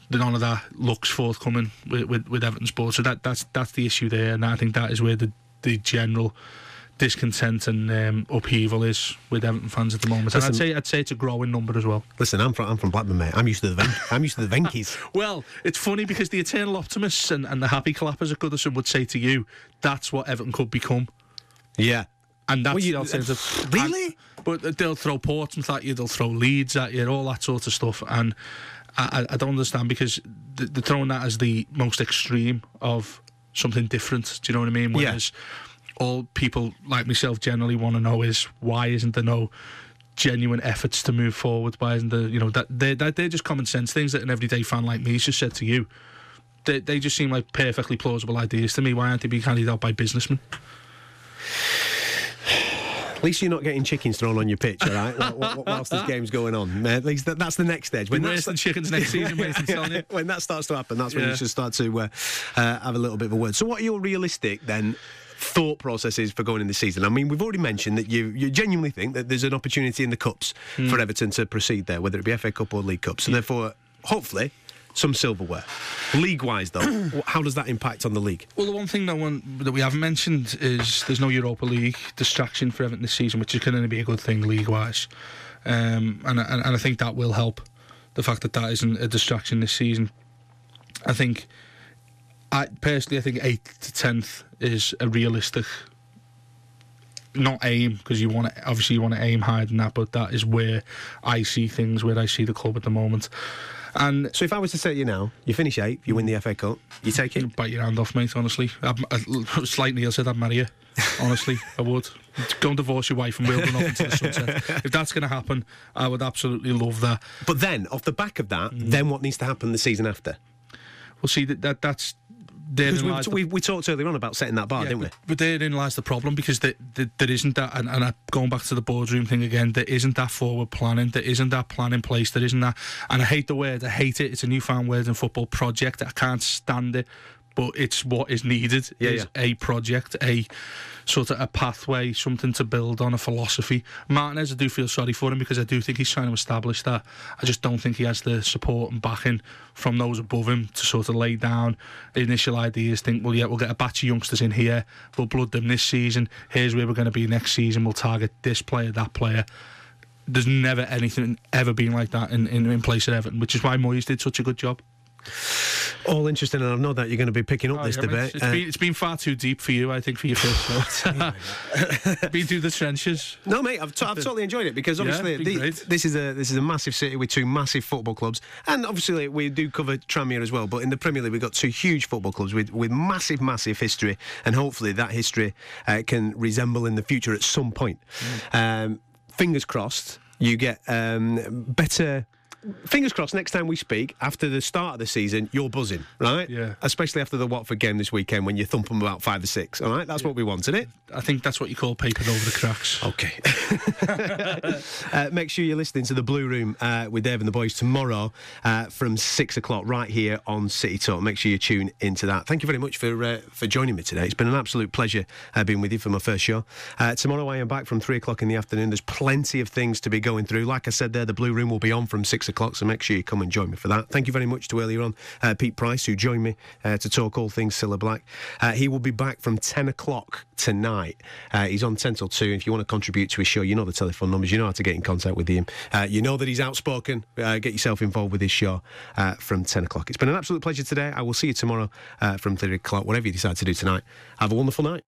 that none of that looks forthcoming with, with, with Everton Sports. So that that's that's the issue there, and I think that is where the the general discontent and um, upheaval is with Everton fans at the moment. And I'd say I'd say it's a growing number as well. Listen, I'm from I'm from Blackburn, mate. I'm used to the Ven- I'm used to the Venkies. Well, it's funny because the eternal optimists and, and the happy clappers at Goodison would say to you, that's what Everton could become. Yeah. And that's Well, you- the alternative. Really? And- but they'll throw Portsmouth at you, they'll throw Leeds at you, all that sort of stuff. And I, I don't understand because th- they're throwing that as the most extreme of something different. Do you know what I mean? Yeah. All people like myself generally want to know is why isn't there no genuine efforts to move forward? Why isn't there, you know, that they're, that they're just common sense things that an everyday fan like me has just said to you. They, they just seem like perfectly plausible ideas to me. Why aren't they being carried out by businessmen? At least you're not getting chickens thrown on your pitch, all right? Wh- wh- Whilst this game's going on, at least that, that's the next stage. When that's worse than chickens next season, mate, I'm telling you. when that starts to happen, that's when Yeah. you should start to uh, uh, have a little bit of a word. So, what are your realistic then? Thought processes for going in the season. I mean, we've already mentioned that you you genuinely think that there's an opportunity in the cups Hmm. for Everton to proceed there, whether it be FA Cup or League Cup. So, therefore, hopefully, some silverware. League wise, though, how does that impact on the league? Well, the one thing that, one, that we haven't mentioned is there's no Europa League distraction for Everton this season, which is going to be a good thing league-wise, um, and, and and I think that will help. The fact that that isn't a distraction this season, I think. I personally, I think eighth to tenth is a realistic. Not aim because you want to obviously you want to aim higher than that, but that is where I see things, where I see the club at the moment, and So, if I was to say to you now, you finish eighth, you win the FA Cup, you take it. Bite your hand off, mate. Honestly, I'd, I'd, slightly, I said I'd marry you. Honestly, I would. Go and divorce your wife and we'll run off into the sunset. If that's going to happen, I would absolutely love that. But then, off the back of that, Mm. then what needs to happen the season after? Well, see, that, that that's Because we, we, we talked earlier on about setting that bar, Yeah, didn't we? but, but therein lies the problem because the, the, there isn't that, and, and I, going back to the boardroom thing again, there isn't that forward planning, there isn't that plan in place, there isn't that, and I hate the word, I hate it. It's a newfound word in football, project. I can't stand it, but it's what is needed. Yeah, is yeah. a project, a sort of a pathway, something to build on, a philosophy. Martinez, I do feel sorry for him because I do think he's trying to establish that. I just don't think he has the support and backing from those above him to sort of lay down initial ideas. Think, well, yeah, we'll get a batch of youngsters in here, we'll blood them this season. Here's where we're going to be next season. We'll target this player, that player. There's never anything ever been like that in, in, in place at Everton, which is why Moyes did such a good job. All interesting, and I know that you're going to be picking up Oh, this yeah, debate. It's Uh, been, it's been far too deep for you, I think, for your first note. been through the trenches. no, mate, I've, t- I've totally enjoyed it because obviously been the- this is a this is a massive city with two massive football clubs, and obviously we do cover Tranmere as well. But in the Premier League, we've got two huge football clubs with with massive, massive history, and hopefully that history uh, can resemble in the future at some point. Mm. Um, fingers crossed, you get um, better. Fingers crossed. Next time we speak, after the start of the season, you're buzzing, right? Yeah. Especially after the Watford game this weekend, when you thump them about five or six. All right, that's what we wanted it. I think that's what you call papering over the cracks. Okay. uh, make sure you're listening to the Blue Room uh, with Dave and the boys tomorrow uh, from six o'clock right here on City Talk. Make sure you tune into that. Thank you very much for uh, for joining me today. It's been an absolute pleasure uh, being with you for my first show. Uh, tomorrow I am back from three o'clock in the afternoon. There's plenty of things to be going through. Like I said there, the Blue Room will be on from six o'clock, so make sure you come and join me for that. Thank you very much to earlier on uh, Pete Price who joined me uh, to talk all things Cilla Black. Uh, he will be back from ten o'clock tonight. Uh, he's on 10 till 2. If you want to contribute to his show, you know the telephone numbers, you know how to get in contact with him. Uh, you know that he's outspoken. Uh, get yourself involved with his show from 10 o'clock. It's been an absolute pleasure today. I will see you tomorrow from 3 o'clock, whatever you decide to do tonight. Have a wonderful night.